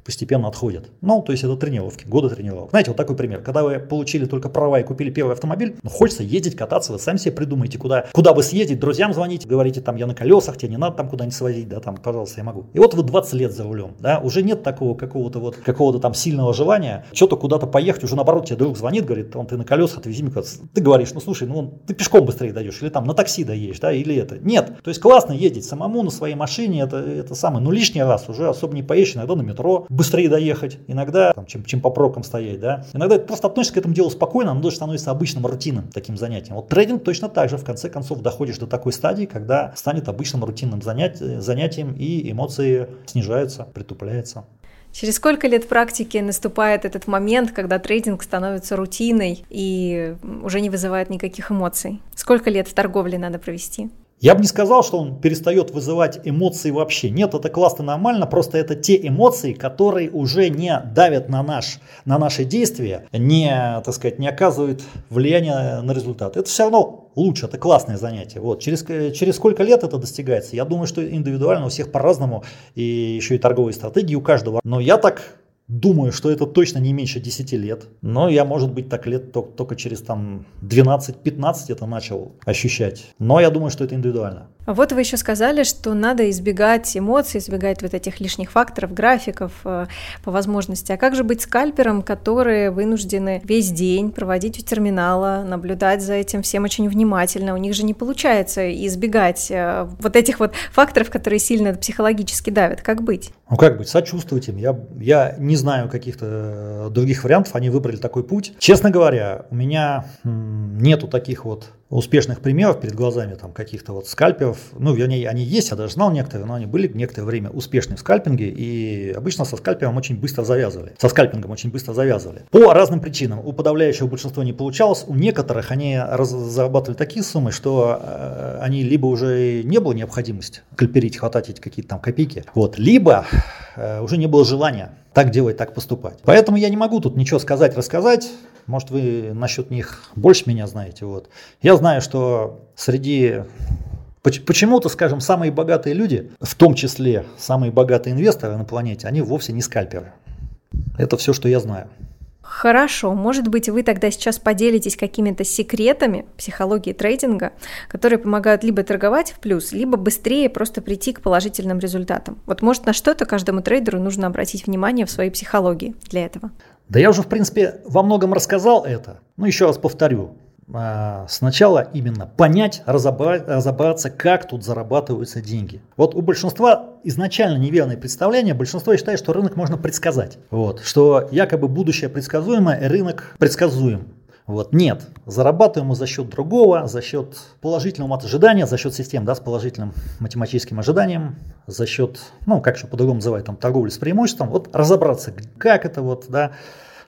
постепенно отходит. Ну, то есть это тренировки, годы тренировок. Знаете, вот такой пример. Когда вы получили только права и купили первый автомобиль, ну, хочется ездить, кататься, вы сами себе придумаете, куда, куда бы съездить, друзьям звоните, говорите, там, я на колесах, тебе не надо там куда-нибудь свозить, да, там, пожалуйста, я могу. И вот вы 20 лет за рулем, да, уже нет такого какого-то вот, какого-то там сильного желания, что-то куда-то поехать, уже наоборот тебе друг звонит, говорит, он ты на колесах, отвези меня. Ты говоришь, ну, слушай, ну, ты пешком быстрее дойдешь, или там на такси доедешь, да, или это. Нет, то есть классно ездить самому на своей машине, это, это самое, ну, лишний раз уже особо не поедешь, иногда на метро быстрее доехать, иногда, там, чем, чем по пробкам стоять, да. Иногда просто относишься к этому делу спокойно, оно даже становится обычным рутинным таким занятием. Вот трейдинг точно так же, в конце концов, доходишь до такой стадии, когда станет обычным рутинным занятием, занятием и эмоции снижаются, притупляются. Через сколько лет практики наступает этот момент, когда трейдинг становится рутиной и уже не вызывает никаких эмоций? Сколько лет в торговле надо провести? Я бы не сказал, что он перестает вызывать эмоции вообще. Нет, это классно, нормально, просто это те эмоции, которые уже не давят на, наш, на наши действия, не, так сказать, не оказывают влияния на результат. Это все равно лучше, это классное занятие. Вот. Через, через сколько лет это достигается? Я думаю, что индивидуально у всех по-разному, и еще и торговые стратегии у каждого. Но я так Думаю, что это точно не меньше 10 лет. Но я, может быть, так лет только, только через там 12-15 это начал ощущать. Но я думаю, что это индивидуально. А вот вы еще сказали, что надо избегать эмоций, избегать вот этих лишних факторов, графиков э, по возможности. А как же быть скальпером, которые вынуждены весь день проводить у терминала, наблюдать за этим всем очень внимательно? У них же не получается избегать э, вот этих вот факторов, которые сильно психологически давят. Как быть? Ну как быть, сочувствовать им. Я, я не знаю каких-то э, других вариантов, они выбрали такой путь. Честно говоря, у меня нету таких вот успешных примеров перед глазами там каких-то вот скальперов. Ну, вернее, они есть, я даже знал некоторые, но они были некоторое время успешны в скальпинге, и обычно со скальпером очень быстро завязывали. Со скальпингом очень быстро завязывали. По разным причинам. У подавляющего большинства не получалось, у некоторых они раз, зарабатывали такие суммы, что э, они либо уже не было необходимости кальперить, хватать эти какие-то там копейки, вот, либо э, уже не было желания так делать, так поступать. Поэтому я не могу тут ничего сказать, рассказать. Может, вы насчет них больше меня знаете. Вот. Я знаю, что среди Почему-то, скажем, самые богатые люди, в том числе самые богатые инвесторы на планете, они вовсе не скальперы. Это все, что я знаю. Хорошо, может быть, вы тогда сейчас поделитесь какими-то секретами психологии трейдинга, которые помогают либо торговать в плюс, либо быстрее просто прийти к положительным результатам. Вот может на что-то каждому трейдеру нужно обратить внимание в своей психологии для этого. Да я уже, в принципе, во многом рассказал это. Ну, еще раз повторю. А, сначала именно понять, разобрать, разобраться, как тут зарабатываются деньги. Вот у большинства изначально неверное представление, большинство считает, что рынок можно предсказать. Вот, что якобы будущее предсказуемое, рынок предсказуем. Вот, нет, зарабатываем мы за счет другого, за счет положительного ожидания, за счет систем да, с положительным математическим ожиданием, за счет, ну, как еще по-другому называют, там, торговли с преимуществом. Вот разобраться, как это вот, да,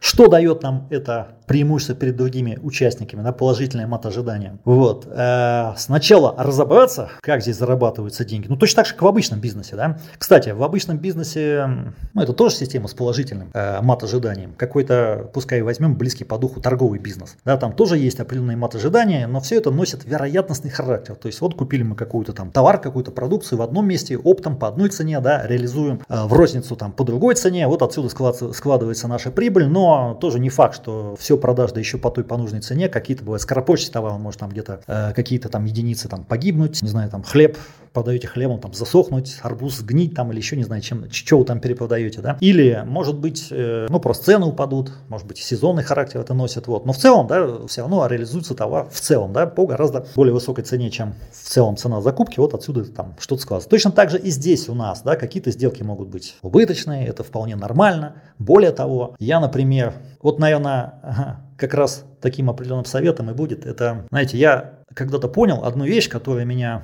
что дает нам это преимущество перед другими участниками, на положительное мат-ожидание. Вот. Э, сначала разобраться, как здесь зарабатываются деньги. Ну, точно так же, как в обычном бизнесе. Да? Кстати, в обычном бизнесе, ну, это тоже система с положительным э, мат-ожиданием. Какой-то, пускай возьмем близкий по духу торговый бизнес. Да, там тоже есть определенные мат-ожидания, но все это носит вероятностный характер. То есть вот купили мы какую-то там товар, какую-то продукцию в одном месте, оптом по одной цене, да, реализуем э, в розницу там по другой цене, вот отсюда складывается наша прибыль, но тоже не факт, что все продашь, да еще по той по нужной цене, какие-то бывают скоропочные товары, может там где-то э, какие-то там единицы там погибнуть, не знаю, там хлеб, продаете хлебом, там засохнуть, арбуз сгнить там или еще не знаю, чем, что вы там перепродаете, да. Или, может быть, э, ну просто цены упадут, может быть, сезонный характер это носит, вот. Но в целом, да, все равно реализуется товар в целом, да, по гораздо более высокой цене, чем в целом цена закупки, вот отсюда там что-то складывается. Точно так же и здесь у нас, да, какие-то сделки могут быть убыточные, это вполне нормально. Более того, я, например, вот, наверное, как раз таким определенным советом и будет, это, знаете, я когда-то понял одну вещь, которая меня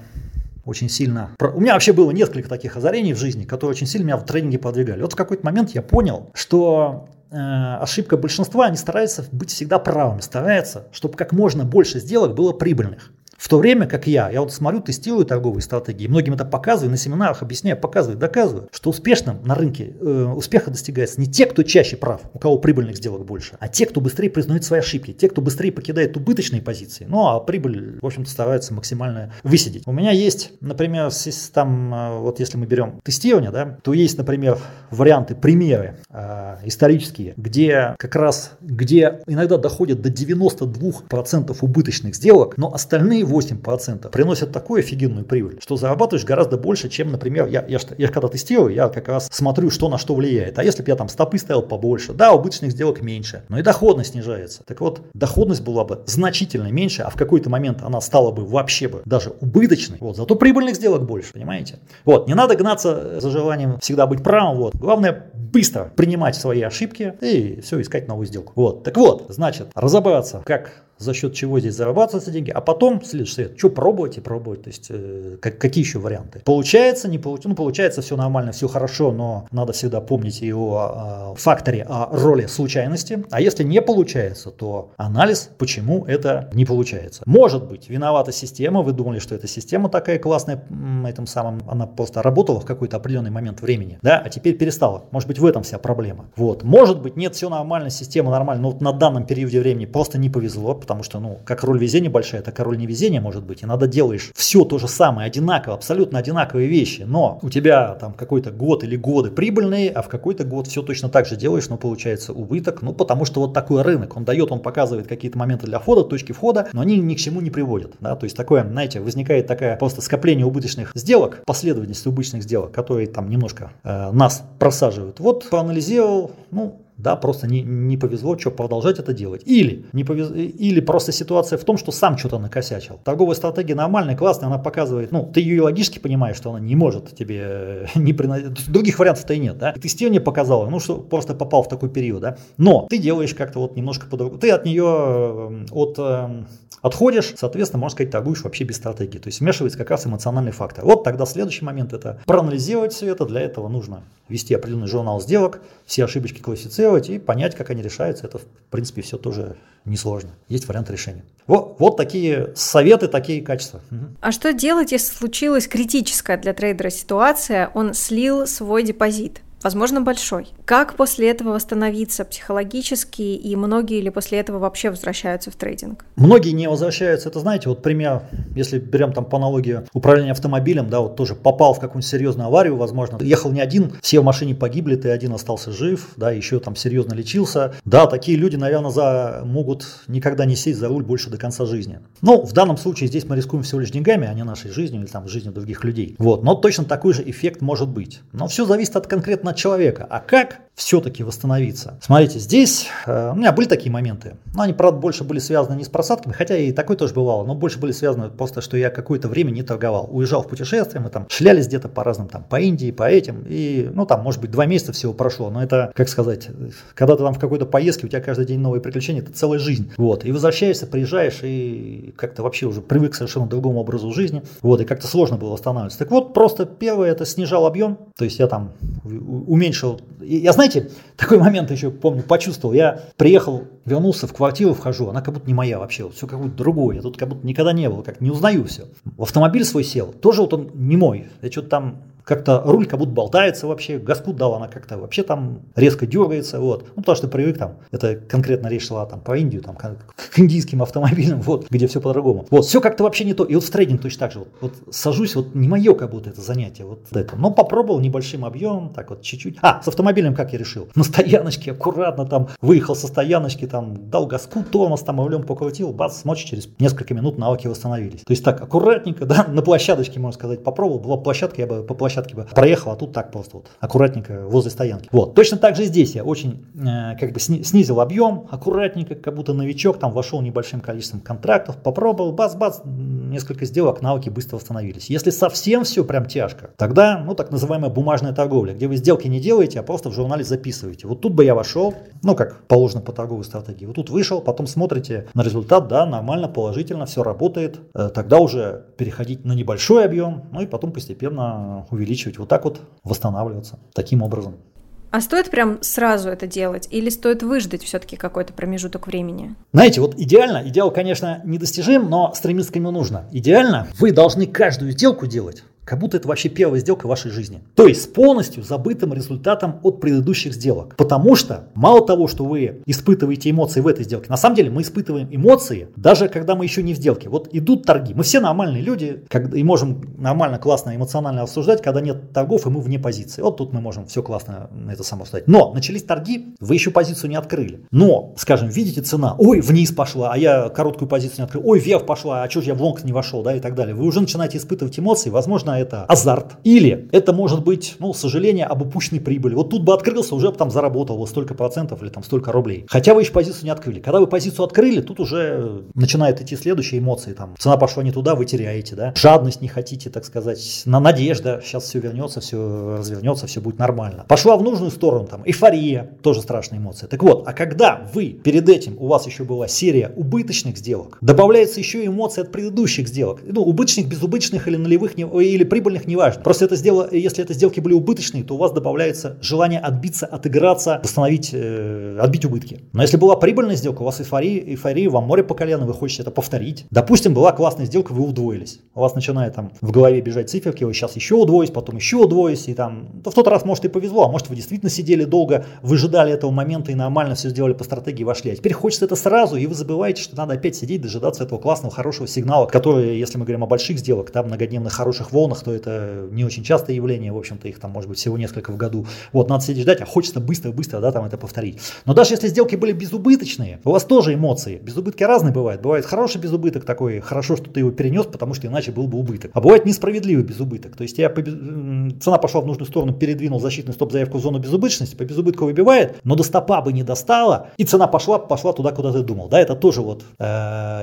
очень сильно... У меня вообще было несколько таких озарений в жизни, которые очень сильно меня в тренинге подвигали. Вот в какой-то момент я понял, что э, ошибка большинства, они стараются быть всегда правыми, стараются, чтобы как можно больше сделок было прибыльных. В то время как я, я вот смотрю, тестирую торговые стратегии, многим это показываю, на семинарах объясняю, показываю, доказываю, что успешным на рынке э, успеха достигается не те, кто чаще прав, у кого прибыльных сделок больше, а те, кто быстрее признает свои ошибки, те, кто быстрее покидает убыточные позиции, ну а прибыль, в общем-то, старается максимально высидеть. У меня есть, например, там, э, вот если мы берем тестирование, да, то есть, например, варианты, примеры э, исторические, где как раз, где иногда доходят до 92% убыточных сделок, но остальные 8% приносят такую офигенную прибыль, что зарабатываешь гораздо больше, чем, например, я, я, я когда тестирую, я как раз смотрю, что на что влияет. А если бы я там стопы ставил побольше, да, убыточных сделок меньше, но и доходность снижается. Так вот, доходность была бы значительно меньше, а в какой-то момент она стала бы вообще бы даже убыточной. Вот, зато прибыльных сделок больше, понимаете? Вот, не надо гнаться за желанием всегда быть правым. Вот, главное быстро принимать свои ошибки и все, искать новую сделку. Вот, так вот, значит, разобраться, как за счет чего здесь зарабатываются деньги, а потом следующий совет, что пробовать и пробовать, то есть э, как, какие еще варианты. Получается, не получается, ну получается все нормально, все хорошо, но надо всегда помнить и о, о факторе, о роли случайности, а если не получается, то анализ, почему это не получается. Может быть, виновата система, вы думали, что эта система такая классная, этим самым, она просто работала в какой-то определенный момент времени, да, а теперь перестала. Может быть, в этом вся проблема. Вот, может быть, нет, все нормально, система нормальная, но вот на данном периоде времени просто не повезло, потому что, ну, как роль везения большая, так и роль невезения может быть. И надо делаешь все то же самое, одинаково, абсолютно одинаковые вещи, но у тебя там какой-то год или годы прибыльные, а в какой-то год все точно так же делаешь, но получается убыток, ну, потому что вот такой рынок, он дает, он показывает какие-то моменты для входа, точки входа, но они ни к чему не приводят, да, то есть такое, знаете, возникает такая просто скопление убыточных сделок, последовательность убыточных сделок, которые там немножко э, нас просаживают. Вот проанализировал, ну, да, просто не, не повезло, что продолжать это делать. Или, не повез... или просто ситуация в том, что сам что-то накосячил. Торговая стратегия нормальная, классная, она показывает, ну, ты ее логически понимаешь, что она не может тебе э, не приносить, других вариантов-то и нет, да. И тестирование показало, ну, что просто попал в такой период, да. Но ты делаешь как-то вот немножко по-другому, ты от нее, э, от, э, отходишь, соответственно, можно сказать, торгуешь вообще без стратегии. То есть вмешивается как раз эмоциональный фактор. Вот тогда следующий момент это проанализировать все это, для этого нужно вести определенный журнал сделок, все ошибочки классифицировать и понять, как они решаются. Это, в принципе, все тоже несложно. Есть вариант решения. Вот, вот такие советы, такие качества. А что делать, если случилась критическая для трейдера ситуация, он слил свой депозит? Возможно, большой. Как после этого восстановиться психологически, и многие ли после этого вообще возвращаются в трейдинг? Многие не возвращаются. Это, знаете, вот пример, если берем там по аналогии управления автомобилем, да, вот тоже попал в какую-нибудь серьезную аварию, возможно, ехал не один, все в машине погибли, ты один остался жив, да, еще там серьезно лечился. Да, такие люди, наверное, за, могут никогда не сесть за руль больше до конца жизни. Но в данном случае здесь мы рискуем всего лишь деньгами, а не нашей жизнью или там жизнью других людей. Вот, но точно такой же эффект может быть. Но все зависит от конкретно человека. А как все-таки восстановиться? Смотрите, здесь э, у меня были такие моменты. Но они, правда, больше были связаны не с просадками, хотя и такое тоже бывало, но больше были связаны просто, что я какое-то время не торговал. Уезжал в путешествие, мы там шлялись где-то по разным, там, по Индии, по этим. И, ну, там, может быть, два месяца всего прошло. Но это, как сказать, когда ты там в какой-то поездке, у тебя каждый день новые приключения, это целая жизнь. Вот. И возвращаешься, приезжаешь, и как-то вообще уже привык к совершенно другому образу жизни. Вот. И как-то сложно было восстанавливаться. Так вот, просто первое, это снижал объем. То есть я там уменьшил. Я, знаете, такой момент еще помню, почувствовал. Я приехал, вернулся в квартиру, вхожу, она как будто не моя вообще, все как будто другое. Я тут как будто никогда не был, как не узнаю все. В автомобиль свой сел, тоже вот он не мой. Я что-то там как-то руль как будто болтается вообще, газку дал, она как-то вообще там резко дергается, вот. Ну, потому что привык там, это конкретно речь шла там про Индию, там, к, к индийским автомобилям, вот, где все по-другому. Вот, все как-то вообще не то. И вот в трейдинг точно так же, вот, вот сажусь, вот не мое как будто это занятие, вот это. Но попробовал небольшим объемом, так вот чуть-чуть. А, с автомобилем как я решил? На стояночке аккуратно там выехал со стояночки, там дал газку, тормоз там рулем покрутил, бац, ночь через несколько минут навыки восстановились. То есть так аккуратненько, да, на площадочке, можно сказать, попробовал, была площадка, я бы по площадке бы проехал, а тут так просто вот аккуратненько возле стоянки. Вот, точно так же здесь я очень э, как бы снизил объем, аккуратненько, как будто новичок, там вошел небольшим количеством контрактов, попробовал, бац-бац, несколько сделок, навыки быстро восстановились. Если совсем все прям тяжко, тогда, ну, так называемая бумажная торговля, где вы сделки не делаете, а просто в журнале записываете. Вот тут бы я вошел, ну, как положено по торговой стратегии. Вот тут вышел, потом смотрите на результат, да, нормально, положительно, все работает. Э, тогда уже переходить на небольшой объем, ну и потом постепенно увеличивать. Вот так вот восстанавливаться таким образом. А стоит прям сразу это делать или стоит выждать все-таки какой-то промежуток времени? Знаете, вот идеально, идеал, конечно, недостижим, но стремиться к нему нужно. Идеально вы должны каждую сделку делать как будто это вообще первая сделка в вашей жизни. То есть с полностью забытым результатом от предыдущих сделок. Потому что мало того, что вы испытываете эмоции в этой сделке, на самом деле мы испытываем эмоции, даже когда мы еще не в сделке. Вот идут торги. Мы все нормальные люди и можем нормально, классно, эмоционально обсуждать, когда нет торгов и мы вне позиции. Вот тут мы можем все классно на это само сказать. Но начались торги, вы еще позицию не открыли. Но, скажем, видите цена, ой, вниз пошла, а я короткую позицию не открыл, ой, вверх пошла, а что же я в лонг не вошел, да, и так далее. Вы уже начинаете испытывать эмоции, возможно, это азарт. Или это может быть, ну, сожаление об упущенной прибыли. Вот тут бы открылся, уже бы там заработал столько процентов или там столько рублей. Хотя вы еще позицию не открыли. Когда вы позицию открыли, тут уже начинают идти следующие эмоции. Там цена пошла не туда, вы теряете, да. Жадность не хотите, так сказать. На надежда, сейчас все вернется, все развернется, все будет нормально. Пошла в нужную сторону, там, эйфория, тоже страшная эмоция. Так вот, а когда вы перед этим, у вас еще была серия убыточных сделок, добавляется еще эмоции от предыдущих сделок. Ну, убыточных, безубыточных или нулевых, или прибыльных неважно. Просто это сделало, если это сделки были убыточные, то у вас добавляется желание отбиться, отыграться, восстановить, э, отбить убытки. Но если была прибыльная сделка, у вас эйфория, эйфория, вам море по колено, вы хотите это повторить. Допустим, была классная сделка, вы удвоились. У вас начинает там в голове бежать циферки, вы сейчас еще удвоюсь, потом еще удвоюсь, и там то в тот раз, может, и повезло, а может, вы действительно сидели долго, выжидали этого момента и нормально все сделали по стратегии, вошли. А теперь хочется это сразу, и вы забываете, что надо опять сидеть, дожидаться этого классного, хорошего сигнала, который, если мы говорим о больших сделках, там многодневных хороших волнах, то это не очень частое явление, в общем-то их там может быть всего несколько в году. Вот, надо сидеть ждать, а хочется быстро-быстро, да, там это повторить. Но даже если сделки были безубыточные, у вас тоже эмоции. Безубытки разные бывают. Бывает хороший безубыток такой, хорошо, что ты его перенес, потому что иначе был бы убыток. А бывает несправедливый безубыток. То есть я цена пошла в нужную сторону, передвинул защитный стоп-заявку в зону безубыточности, по безубытку выбивает, но до стопа бы не достала, и цена пошла, пошла туда, куда ты думал. Да, это тоже вот э,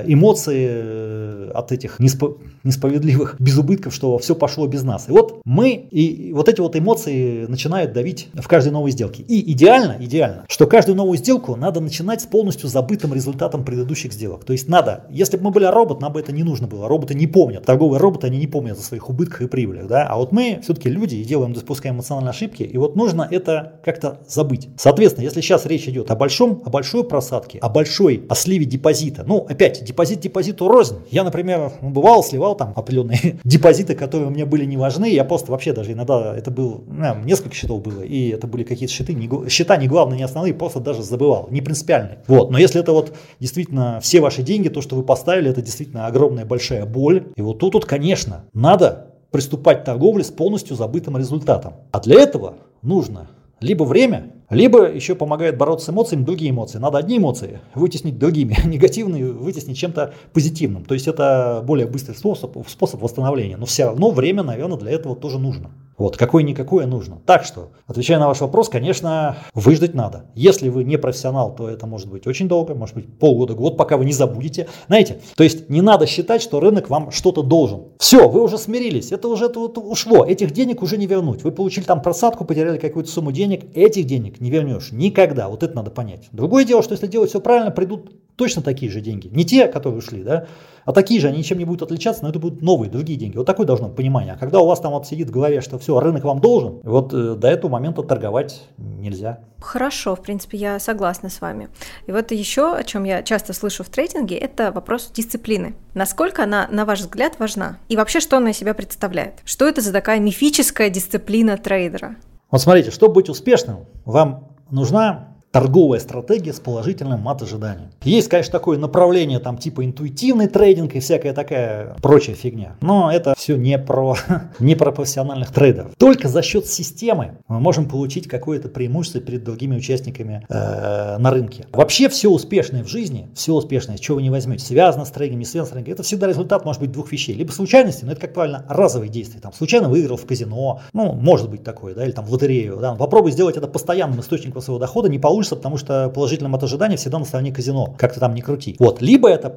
эмоции э, от этих неспо- несправедливых безубытков, что все пошло без нас. И вот мы, и вот эти вот эмоции начинают давить в каждой новой сделке. И идеально, идеально, что каждую новую сделку надо начинать с полностью забытым результатом предыдущих сделок. То есть надо, если бы мы были робот, нам бы это не нужно было. Роботы не помнят. Торговые роботы, они не помнят о своих убытках и прибылях. Да? А вот мы все-таки люди и делаем, допускаем эмоциональные ошибки, и вот нужно это как-то забыть. Соответственно, если сейчас речь идет о большом, о большой просадке, о большой, о сливе депозита, ну, опять, депозит депозиту рознь. Я, например, бывал, сливал там определенные депозиты, которые у меня были не важны, я просто вообще даже иногда, это был, ну, несколько счетов было, и это были какие-то счеты, не, счета не главные, не основные, просто даже забывал, не принципиальные. Вот, но если это вот действительно все ваши деньги, то, что вы поставили, это действительно огромная большая боль, и вот тут, тут конечно, надо приступать к торговле с полностью забытым результатом. А для этого нужно либо время, либо еще помогает бороться с эмоциями другие эмоции. Надо одни эмоции вытеснить другими, негативные вытеснить чем-то позитивным. То есть это более быстрый способ, способ восстановления. Но все равно время, наверное, для этого тоже нужно. Вот, какое-никакое нужно. Так что, отвечая на ваш вопрос, конечно, выждать надо. Если вы не профессионал, то это может быть очень долго, может быть полгода, год, пока вы не забудете. Знаете, то есть не надо считать, что рынок вам что-то должен. Все, вы уже смирились, это уже это вот ушло, этих денег уже не вернуть. Вы получили там просадку, потеряли какую-то сумму денег, этих денег не вернешь никогда. Вот это надо понять. Другое дело, что если делать все правильно, придут точно такие же деньги. Не те, которые ушли, да, а такие же, они ничем не будут отличаться, но это будут новые, другие деньги. Вот такое должно быть понимание. А когда у вас там вот сидит в голове, что все, рынок вам должен, вот э, до этого момента торговать нельзя. Хорошо, в принципе, я согласна с вами. И вот еще, о чем я часто слышу в трейдинге, это вопрос дисциплины. Насколько она, на ваш взгляд, важна? И вообще, что она из себя представляет? Что это за такая мифическая дисциплина трейдера? Вот смотрите, чтобы быть успешным, вам нужна торговая стратегия с положительным мат-ожиданием. Есть, конечно, такое направление, там типа интуитивный трейдинг и всякая такая прочая фигня. Но это все не про, не про профессиональных трейдеров. Только за счет системы мы можем получить какое-то преимущество перед другими участниками э, на рынке. Вообще все успешное в жизни, все успешное, чего вы не возьмете, связано с трейдингом, не связано с трейдингом, это всегда результат может быть двух вещей. Либо случайности, но это, как правильно, разовые действия. Там случайно выиграл в казино, ну, может быть такое, да, или там в лотерею. Да. Попробуй сделать это постоянным источником своего дохода, не получится получится, потому что положительным от ожидания всегда на стороне казино, как то там не крути. Вот. Либо это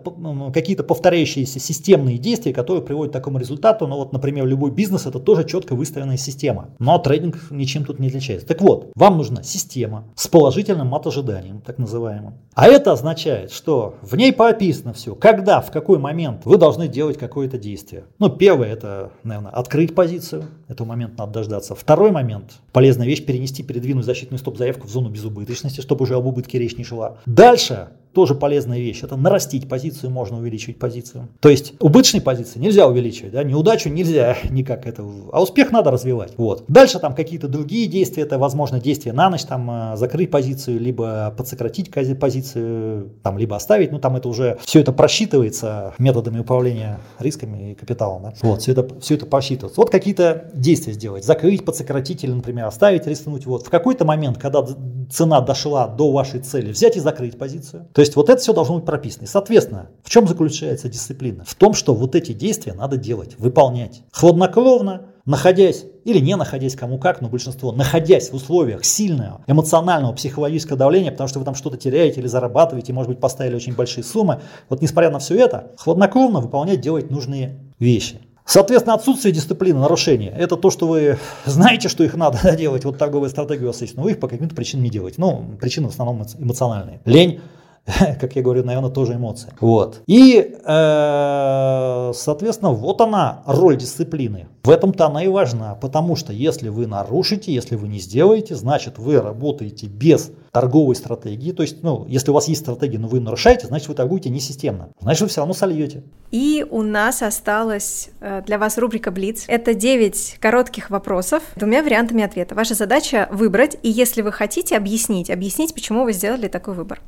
какие-то повторяющиеся системные действия, которые приводят к такому результату. Ну вот, например, любой бизнес это тоже четко выстроенная система. Но трейдинг ничем тут не отличается. Так вот, вам нужна система с положительным от ожиданием, так называемым. А это означает, что в ней прописано все, когда, в какой момент вы должны делать какое-то действие. Ну, первое это, наверное, открыть позицию. Этого момента надо дождаться. Второй момент, полезная вещь, перенести, передвинуть защитную стоп-заявку в зону безубыточности, чтобы уже об убытке речь не шла. Дальше тоже полезная вещь. Это нарастить позицию, можно увеличивать позицию. То есть убыточные позиции нельзя увеличивать, да, неудачу нельзя никак это, а успех надо развивать. Вот. Дальше там какие-то другие действия, это возможно действия на ночь, там э, закрыть позицию, либо подсократить позицию, там, либо оставить, ну там это уже все это просчитывается методами управления рисками и капиталом. Да? Вот, все это, все это просчитывается. Вот какие-то действия сделать, закрыть, подсократить или, например, оставить, рискнуть. Вот. В какой-то момент, когда цена дошла до вашей цели, взять и закрыть позицию. То есть есть вот это все должно быть прописано. И, соответственно, в чем заключается дисциплина? В том, что вот эти действия надо делать, выполнять. Хладнокровно, находясь или не находясь, кому как, но большинство, находясь в условиях сильного эмоционального психологического давления, потому что вы там что-то теряете или зарабатываете, может быть, поставили очень большие суммы, вот несмотря на все это, хладнокровно выполнять, делать нужные вещи. Соответственно, отсутствие дисциплины, нарушения, это то, что вы знаете, что их надо делать, вот торговая стратегия у вас есть, но вы их по каким-то причинам не делаете. Ну, причины в основном эмоциональные. Лень, как я говорю, наверное, тоже эмоции. Вот. И, э, соответственно, вот она, роль дисциплины. В этом-то она и важна, потому что если вы нарушите, если вы не сделаете, значит вы работаете без торговой стратегии. То есть, ну, если у вас есть стратегия, но вы нарушаете, значит вы торгуете несистемно. Значит вы все равно сольете. И у нас осталась э, для вас рубрика Блиц. Это 9 коротких вопросов двумя вариантами ответа. Ваша задача выбрать, и если вы хотите, объяснить. Объяснить, почему вы сделали такой выбор.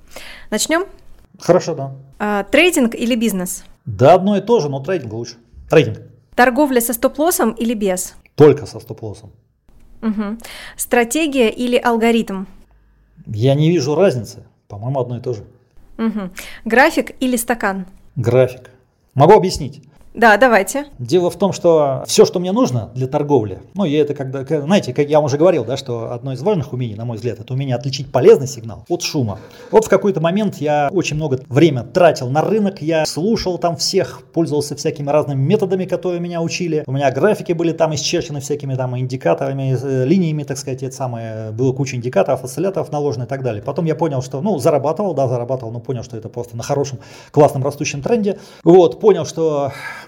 Начнем? Хорошо, да. А, трейдинг или бизнес? Да, одно и то же, но трейдинг лучше. Трейдинг. Торговля со стоп-лоссом или без? Только со стоп-лоссом. Угу. Стратегия или алгоритм? Я не вижу разницы. По-моему, одно и то же. Угу. График или стакан? График. Могу объяснить. Да, давайте. Дело в том, что все, что мне нужно для торговли, ну, я это когда, знаете, как я вам уже говорил, да, что одно из важных умений, на мой взгляд, это умение отличить полезный сигнал от шума. Вот в какой-то момент я очень много время тратил на рынок, я слушал там всех, пользовался всякими разными методами, которые меня учили. У меня графики были там исчерчены всякими там индикаторами, э, линиями, так сказать, это самое, было куча индикаторов, осцилляторов наложено и так далее. Потом я понял, что, ну, зарабатывал, да, зарабатывал, но понял, что это просто на хорошем, классном растущем тренде. Вот, понял, что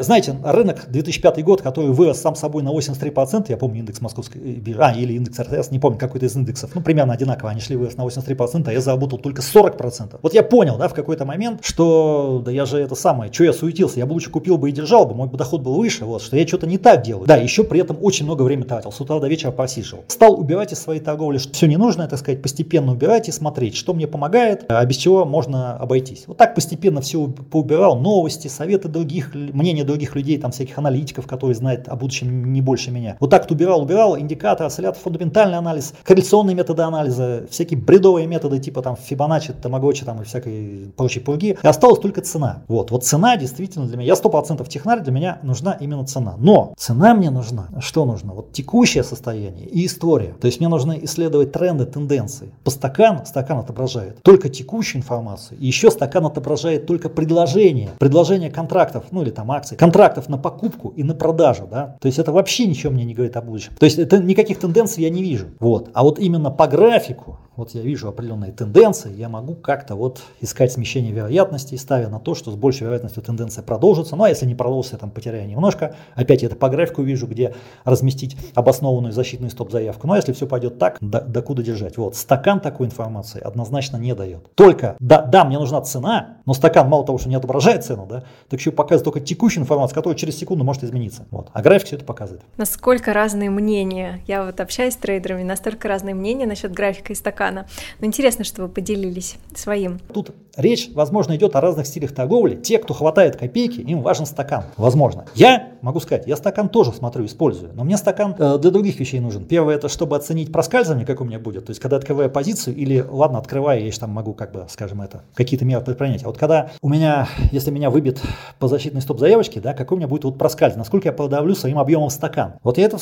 знаете, рынок 2005 год, который вырос сам собой на 83%, я помню индекс московской биржи, а, или индекс РТС, не помню, какой-то из индексов, ну, примерно одинаково, они шли вырос на 83%, а я заработал только 40%. Вот я понял, да, в какой-то момент, что, да я же это самое, что я суетился, я бы лучше купил бы и держал бы, мой бы доход был выше, вот, что я что-то не так делаю. Да, еще при этом очень много времени тратил, с утра до вечера просиживал. Стал убирать из своей торговли, что все ненужное, так сказать, постепенно убирать и смотреть, что мне помогает, а без чего можно обойтись. Вот так постепенно все поубирал, новости, советы других, мнения других людей, там всяких аналитиков, которые знают о будущем не больше меня. Вот так вот убирал, убирал, индикатор, осциллятор, фундаментальный анализ, корреляционные методы анализа, всякие бредовые методы типа там Фибоначчи, Тамагочи там и всякой прочей пурги. И осталась только цена. Вот, вот цена действительно для меня, я сто процентов технарь, для меня нужна именно цена. Но цена мне нужна, что нужно? Вот текущее состояние и история. То есть мне нужно исследовать тренды, тенденции. По стакан, стакан отображает только текущую информацию, и еще стакан отображает только предложение, предложение контрактов, ну или там акций, контрактов на покупку и на продажу, да, то есть это вообще ничего мне не говорит о будущем. То есть это никаких тенденций я не вижу, вот. А вот именно по графику, вот я вижу определенные тенденции, я могу как-то вот искать смещение вероятности, ставя на то, что с большей вероятностью тенденция продолжится. Ну а если не продолжится, я там потеряю немножко. Опять я это по графику вижу, где разместить обоснованную защитную стоп-заявку. Ну а если все пойдет так, до, до куда держать? Вот, стакан такой информации однозначно не дает. Только, да, да, мне нужна цена, но стакан мало того, что не отображает цену, да, так еще показывает только текущую информацию, которая через секунду может измениться. Вот. А график все это показывает. Насколько разные мнения. Я вот общаюсь с трейдерами, настолько разные мнения насчет графика и стакана стакана. Но интересно, что вы поделились своим. Тут речь, возможно, идет о разных стилях торговли. Те, кто хватает копейки, им важен стакан. Возможно. Я могу сказать, я стакан тоже смотрю, использую. Но мне стакан э, для других вещей нужен. Первое, это чтобы оценить проскальзывание, как у меня будет. То есть, когда открываю позицию, или, ладно, открываю, я еще там могу, как бы, скажем, это, какие-то меры предпринять. А вот когда у меня, если меня выбит по защитной стоп-заявочке, да, какой у меня будет вот проскальзывание, насколько я продавлю своим объемом стакан. Вот я это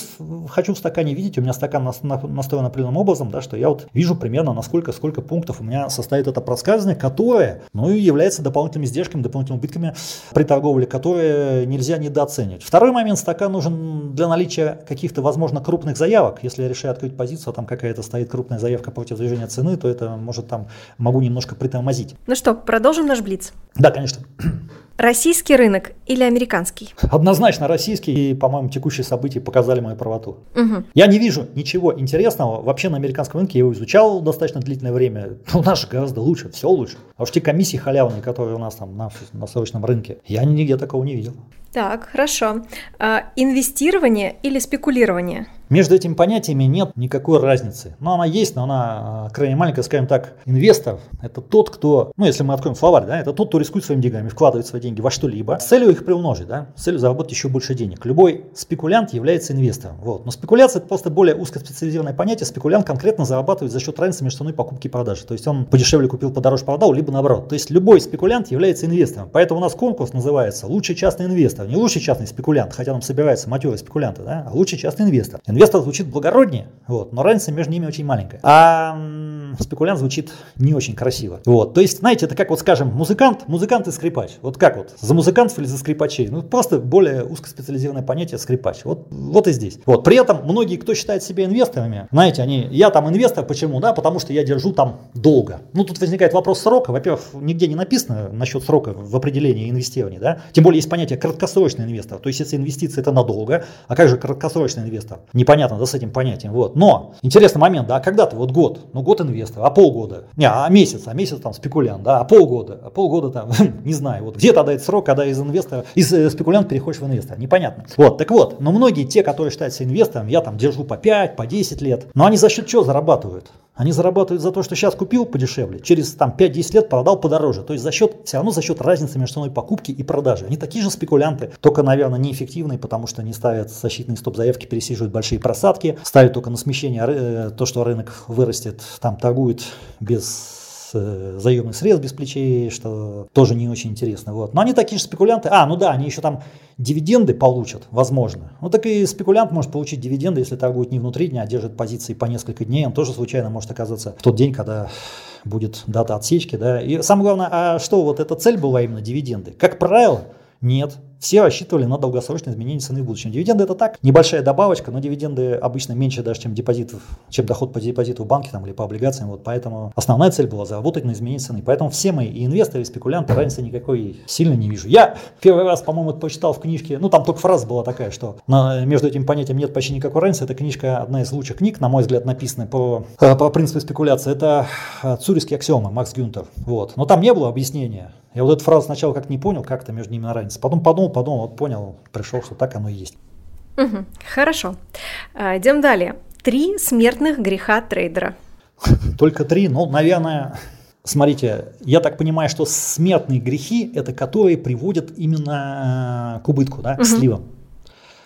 хочу в стакане видеть, у меня стакан настроен определенным образом, да, что я вот вижу примерно примерно насколько, сколько пунктов у меня состоит это проскальзывание, которое, ну и является дополнительными издержками, дополнительными убытками при торговле, которые нельзя недооценивать. Второй момент, стакан нужен для наличия каких-то, возможно, крупных заявок. Если я решаю открыть позицию, а там какая-то стоит крупная заявка против движения цены, то это может там, могу немножко притормозить. Ну что, продолжим наш блиц? Да, конечно. Российский рынок или американский? Однозначно российский, и, по-моему, текущие события показали мою правоту. Угу. Я не вижу ничего интересного вообще на американском рынке, я его изучал достаточно длительное время. Нас же гораздо лучше, все лучше. А уж те комиссии халявные, которые у нас там на, на срочном рынке, я нигде такого не видел. Так, хорошо. А, инвестирование или спекулирование? Между этими понятиями нет никакой разницы. Но она есть, но она э, крайне маленькая, скажем так. Инвестор – это тот, кто, ну если мы откроем словарь, да, это тот, кто рискует своими деньгами, вкладывает свои деньги во что-либо с целью их приумножить, да, с целью заработать еще больше денег. Любой спекулянт является инвестором. Вот. Но спекуляция – это просто более узкоспециализированное понятие. Спекулянт конкретно зарабатывает за счет разницы между ценой покупки и продажи. То есть он подешевле купил, подороже продал, либо наоборот. То есть любой спекулянт является инвестором. Поэтому у нас конкурс называется «Лучший частный инвестор». Не лучший частный спекулянт, хотя нам собираются матерые спекулянты, да, а лучший частный инвестор. Инвестор звучит благороднее, вот, но разница между ними очень маленькая. А спекулянт звучит не очень красиво. Вот, то есть, знаете, это как вот скажем, музыкант, музыкант и скрипач. Вот как вот, за музыкантов или за скрипачей? Ну, просто более узкоспециализированное понятие скрипач. Вот, вот и здесь. Вот, при этом многие, кто считает себя инвесторами, знаете, они, я там инвестор, почему? Да, потому что я держу там долго. Ну, тут возникает вопрос срока. Во-первых, нигде не написано насчет срока в определении инвестирования, да. Тем более есть понятие краткосрочный инвестор. То есть, если инвестиции это надолго, а как же краткосрочный инвестор? Непонятно, да, с этим понятием. Вот. Но интересный момент, да, когда ты вот год, ну год инвестор, а полгода, не, а месяц, а месяц там спекулянт, да, а полгода, а полгода там, не знаю, вот где тогда этот срок, когда из инвестора, из э, спекулянта переходишь в инвестора, непонятно. Вот, так вот, но многие те, которые считаются инвестором, я там держу по 5, по 10 лет, но они за счет чего зарабатывают? Они зарабатывают за то, что сейчас купил подешевле, через там 5-10 лет продал подороже. То есть за счет, все равно за счет разницы между ценой покупки и продажи. Они такие же спекулянты, только, наверное, неэффективные, потому что они ставят защитные стоп-заявки, пересиживают большие просадки, ставят только на смещение э, то, что рынок вырастет, там торгуют без Э, заемный срез без плечей, что тоже не очень интересно. Вот. Но они такие же спекулянты. А, ну да, они еще там дивиденды получат, возможно. Ну так и спекулянт может получить дивиденды, если торгует не внутри дня, а держит позиции по несколько дней. Он тоже случайно может оказаться в тот день, когда будет дата отсечки. Да. И самое главное, а что вот эта цель была именно дивиденды? Как правило, нет. Все рассчитывали на долгосрочное изменение цены в будущем. Дивиденды это так, небольшая добавочка, но дивиденды обычно меньше даже, чем депозитов, чем доход по депозиту в банке там, или по облигациям. Вот поэтому основная цель была заработать на изменении цены. Поэтому все мы и инвесторы, и спекулянты разницы никакой сильно не вижу. Я первый раз, по-моему, это почитал в книжке, ну там только фраза была такая, что на, между этим понятием нет почти никакой разницы. Эта книжка одна из лучших книг, на мой взгляд, написанная по, э, по принципу спекуляции. Это э, Цюрихские аксиомы, Макс Гюнтер. Вот. Но там не было объяснения. Я вот эту фразу сначала как не понял, как это между ними разница. Потом подумал, подумал, вот понял, пришел, что так оно и есть. Угу, хорошо. А, идем далее. Три смертных греха трейдера. Только три, ну, наверное, смотрите, я так понимаю, что смертные грехи – это которые приводят именно к убытку, да, к сливам.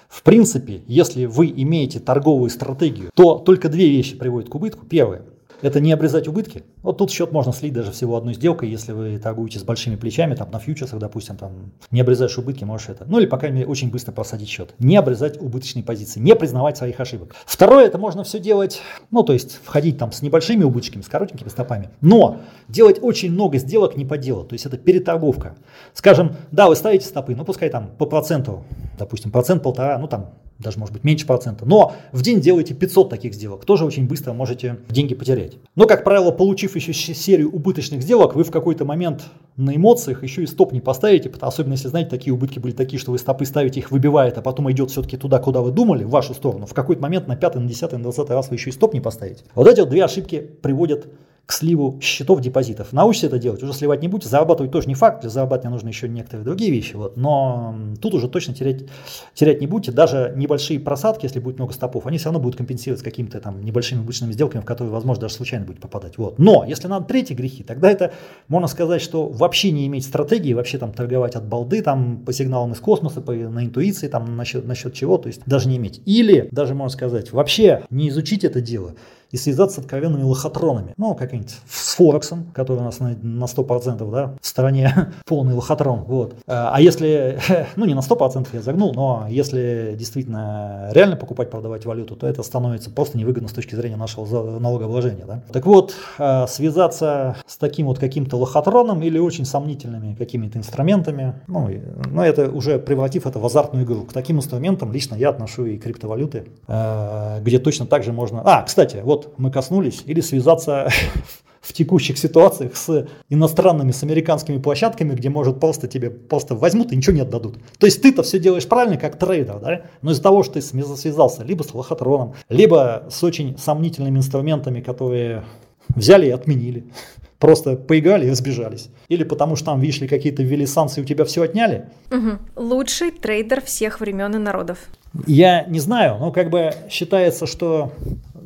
В принципе, если вы имеете торговую стратегию, то только две вещи приводят к убытку. Первое это не обрезать убытки. Вот тут счет можно слить даже всего одной сделкой, если вы торгуете с большими плечами, там на фьючерсах, допустим, там не обрезаешь убытки, можешь это. Ну или, по крайней мере, очень быстро просадить счет. Не обрезать убыточные позиции, не признавать своих ошибок. Второе, это можно все делать, ну то есть входить там с небольшими убыточками, с коротенькими стопами, но делать очень много сделок не по делу, то есть это переторговка. Скажем, да, вы ставите стопы, ну пускай там по проценту, допустим, процент полтора, ну там даже может быть меньше процента. Но в день делаете 500 таких сделок, тоже очень быстро можете деньги потерять. Но, как правило, получив еще серию убыточных сделок, вы в какой-то момент на эмоциях еще и стоп не поставите, особенно если, знаете, такие убытки были такие, что вы стопы ставите, их выбивает, а потом идет все-таки туда, куда вы думали, в вашу сторону. В какой-то момент на пятый, на десятый, на двадцатый раз вы еще и стоп не поставите. Вот эти вот две ошибки приводят к сливу счетов депозитов. Научитесь это делать, уже сливать не будете, зарабатывать тоже не факт, для зарабатывания нужно еще некоторые другие вещи, вот, но тут уже точно терять, терять не будете, даже небольшие просадки, если будет много стопов, они все равно будут компенсировать какими-то там небольшими обычными сделками, в которые, возможно, даже случайно будет попадать. Вот. Но если надо третьи грехи, тогда это можно сказать, что вообще не иметь стратегии, вообще там торговать от балды, там по сигналам из космоса, по, на интуиции, там насчет, насчет чего, то есть даже не иметь. Или даже можно сказать, вообще не изучить это дело, и связаться с откровенными лохотронами. Ну, как-нибудь с Форексом, который у нас на, на 100% да, в стране полный лохотрон. Вот. А, а если, ну не на 100% я загнул, но если действительно реально покупать, продавать валюту, то это становится просто невыгодно с точки зрения нашего налогообложения. Да? Так вот, а, связаться с таким вот каким-то лохотроном или очень сомнительными какими-то инструментами, ну, ну это уже превратив это в азартную игру. К таким инструментам лично я отношу и криптовалюты, а, где точно так же можно... А, кстати, вот вот мы коснулись, или связаться в текущих ситуациях с иностранными, с американскими площадками, где может просто тебе просто возьмут и ничего не отдадут. То есть ты-то все делаешь правильно, как трейдер, да? но из-за того, что ты связался либо с лохотроном, либо с очень сомнительными инструментами, которые взяли и отменили. Просто поиграли и разбежались. Или потому что там, видишь ли, какие-то ввели санкции, у тебя все отняли. Угу. Лучший трейдер всех времен и народов. Я не знаю, но как бы считается, что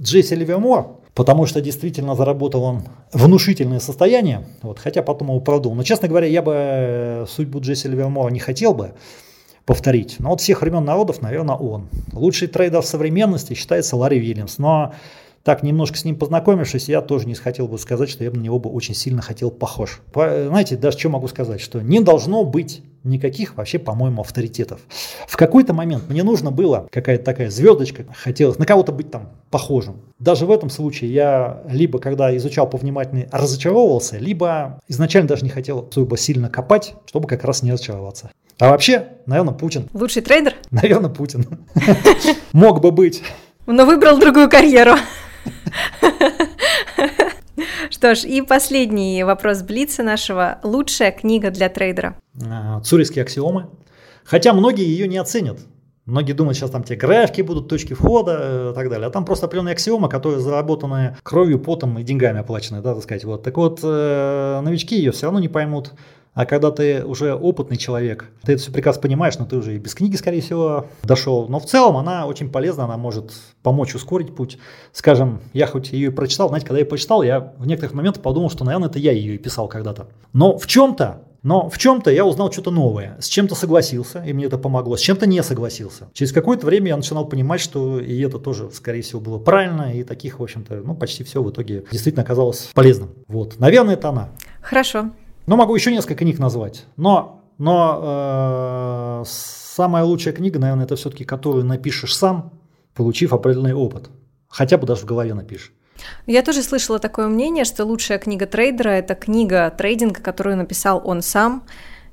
Джесси Ливермор, потому что действительно заработал он внушительное состояние, вот, хотя потом его продул. Но, честно говоря, я бы э, судьбу Джесси Ливермора не хотел бы повторить. Но вот всех времен народов, наверное, он. Лучший трейдер современности считается Ларри Вильямс. Но так, немножко с ним познакомившись, я тоже не хотел бы сказать, что я бы на него бы очень сильно хотел похож. Знаете, даже что могу сказать, что не должно быть никаких вообще, по-моему, авторитетов. В какой-то момент мне нужно было какая-то такая звездочка, хотелось на кого-то быть там похожим. Даже в этом случае я либо, когда изучал повнимательнее, разочаровывался, либо изначально даже не хотел особо сильно копать, чтобы как раз не разочароваться. А вообще, наверное, Путин. Лучший трейдер? Наверное, Путин. Мог бы быть. Но выбрал другую карьеру. Что ж, и последний вопрос Блица нашего. Лучшая книга для трейдера? А, Цурийские аксиомы. Хотя многие ее не оценят. Многие думают, сейчас там те графики будут, точки входа э, и так далее. А там просто определенные аксиомы, которые заработаны кровью, потом и деньгами оплачены, да, так сказать. Вот. Так вот, э, новички ее все равно не поймут. А когда ты уже опытный человек, ты это все прекрасно понимаешь, но ты уже и без книги, скорее всего, дошел. Но в целом она очень полезна, она может помочь ускорить путь. Скажем, я хоть ее и прочитал, знаете, когда я прочитал, я в некоторых моментах подумал, что, наверное, это я ее и писал когда-то. Но в чем-то но в чем-то я узнал что-то новое. С чем-то согласился, и мне это помогло. С чем-то не согласился. Через какое-то время я начинал понимать, что и это тоже, скорее всего, было правильно. И таких, в общем-то, ну, почти все в итоге действительно оказалось полезным. Вот. Наверное, это она. Хорошо. Ну, могу еще несколько книг назвать. Но, но э, самая лучшая книга, наверное, это все-таки, которую напишешь сам, получив определенный опыт. Хотя бы даже в голове напишешь. Я тоже слышала такое мнение, что лучшая книга трейдера – это книга трейдинга, которую написал он сам,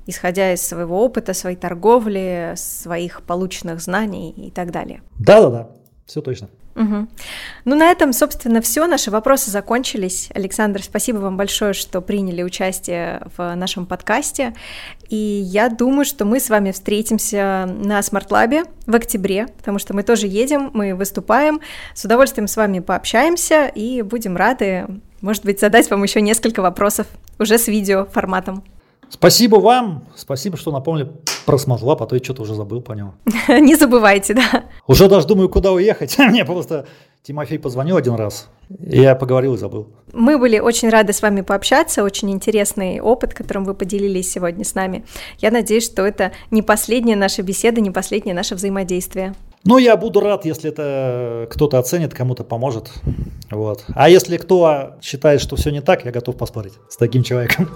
исходя из своего опыта, своей торговли, своих полученных знаний и так далее. Да-да-да, все точно. Угу. Ну, на этом, собственно, все. Наши вопросы закончились. Александр, спасибо вам большое, что приняли участие в нашем подкасте. И я думаю, что мы с вами встретимся на Смартлабе в октябре, потому что мы тоже едем, мы выступаем. С удовольствием с вами пообщаемся и будем рады, может быть, задать вам еще несколько вопросов уже с видео форматом. Спасибо вам, спасибо, что напомнили про Смартлаб, а то я что-то уже забыл по нему. Не забывайте, да. Уже даже думаю, куда уехать. Мне просто Тимофей позвонил один раз, я поговорил и забыл. Мы были очень рады с вами пообщаться, очень интересный опыт, которым вы поделились сегодня с нами. Я надеюсь, что это не последняя наша беседа, не последнее наше взаимодействие. Ну, я буду рад, если это кто-то оценит, кому-то поможет. Вот. А если кто считает, что все не так, я готов поспорить с таким человеком.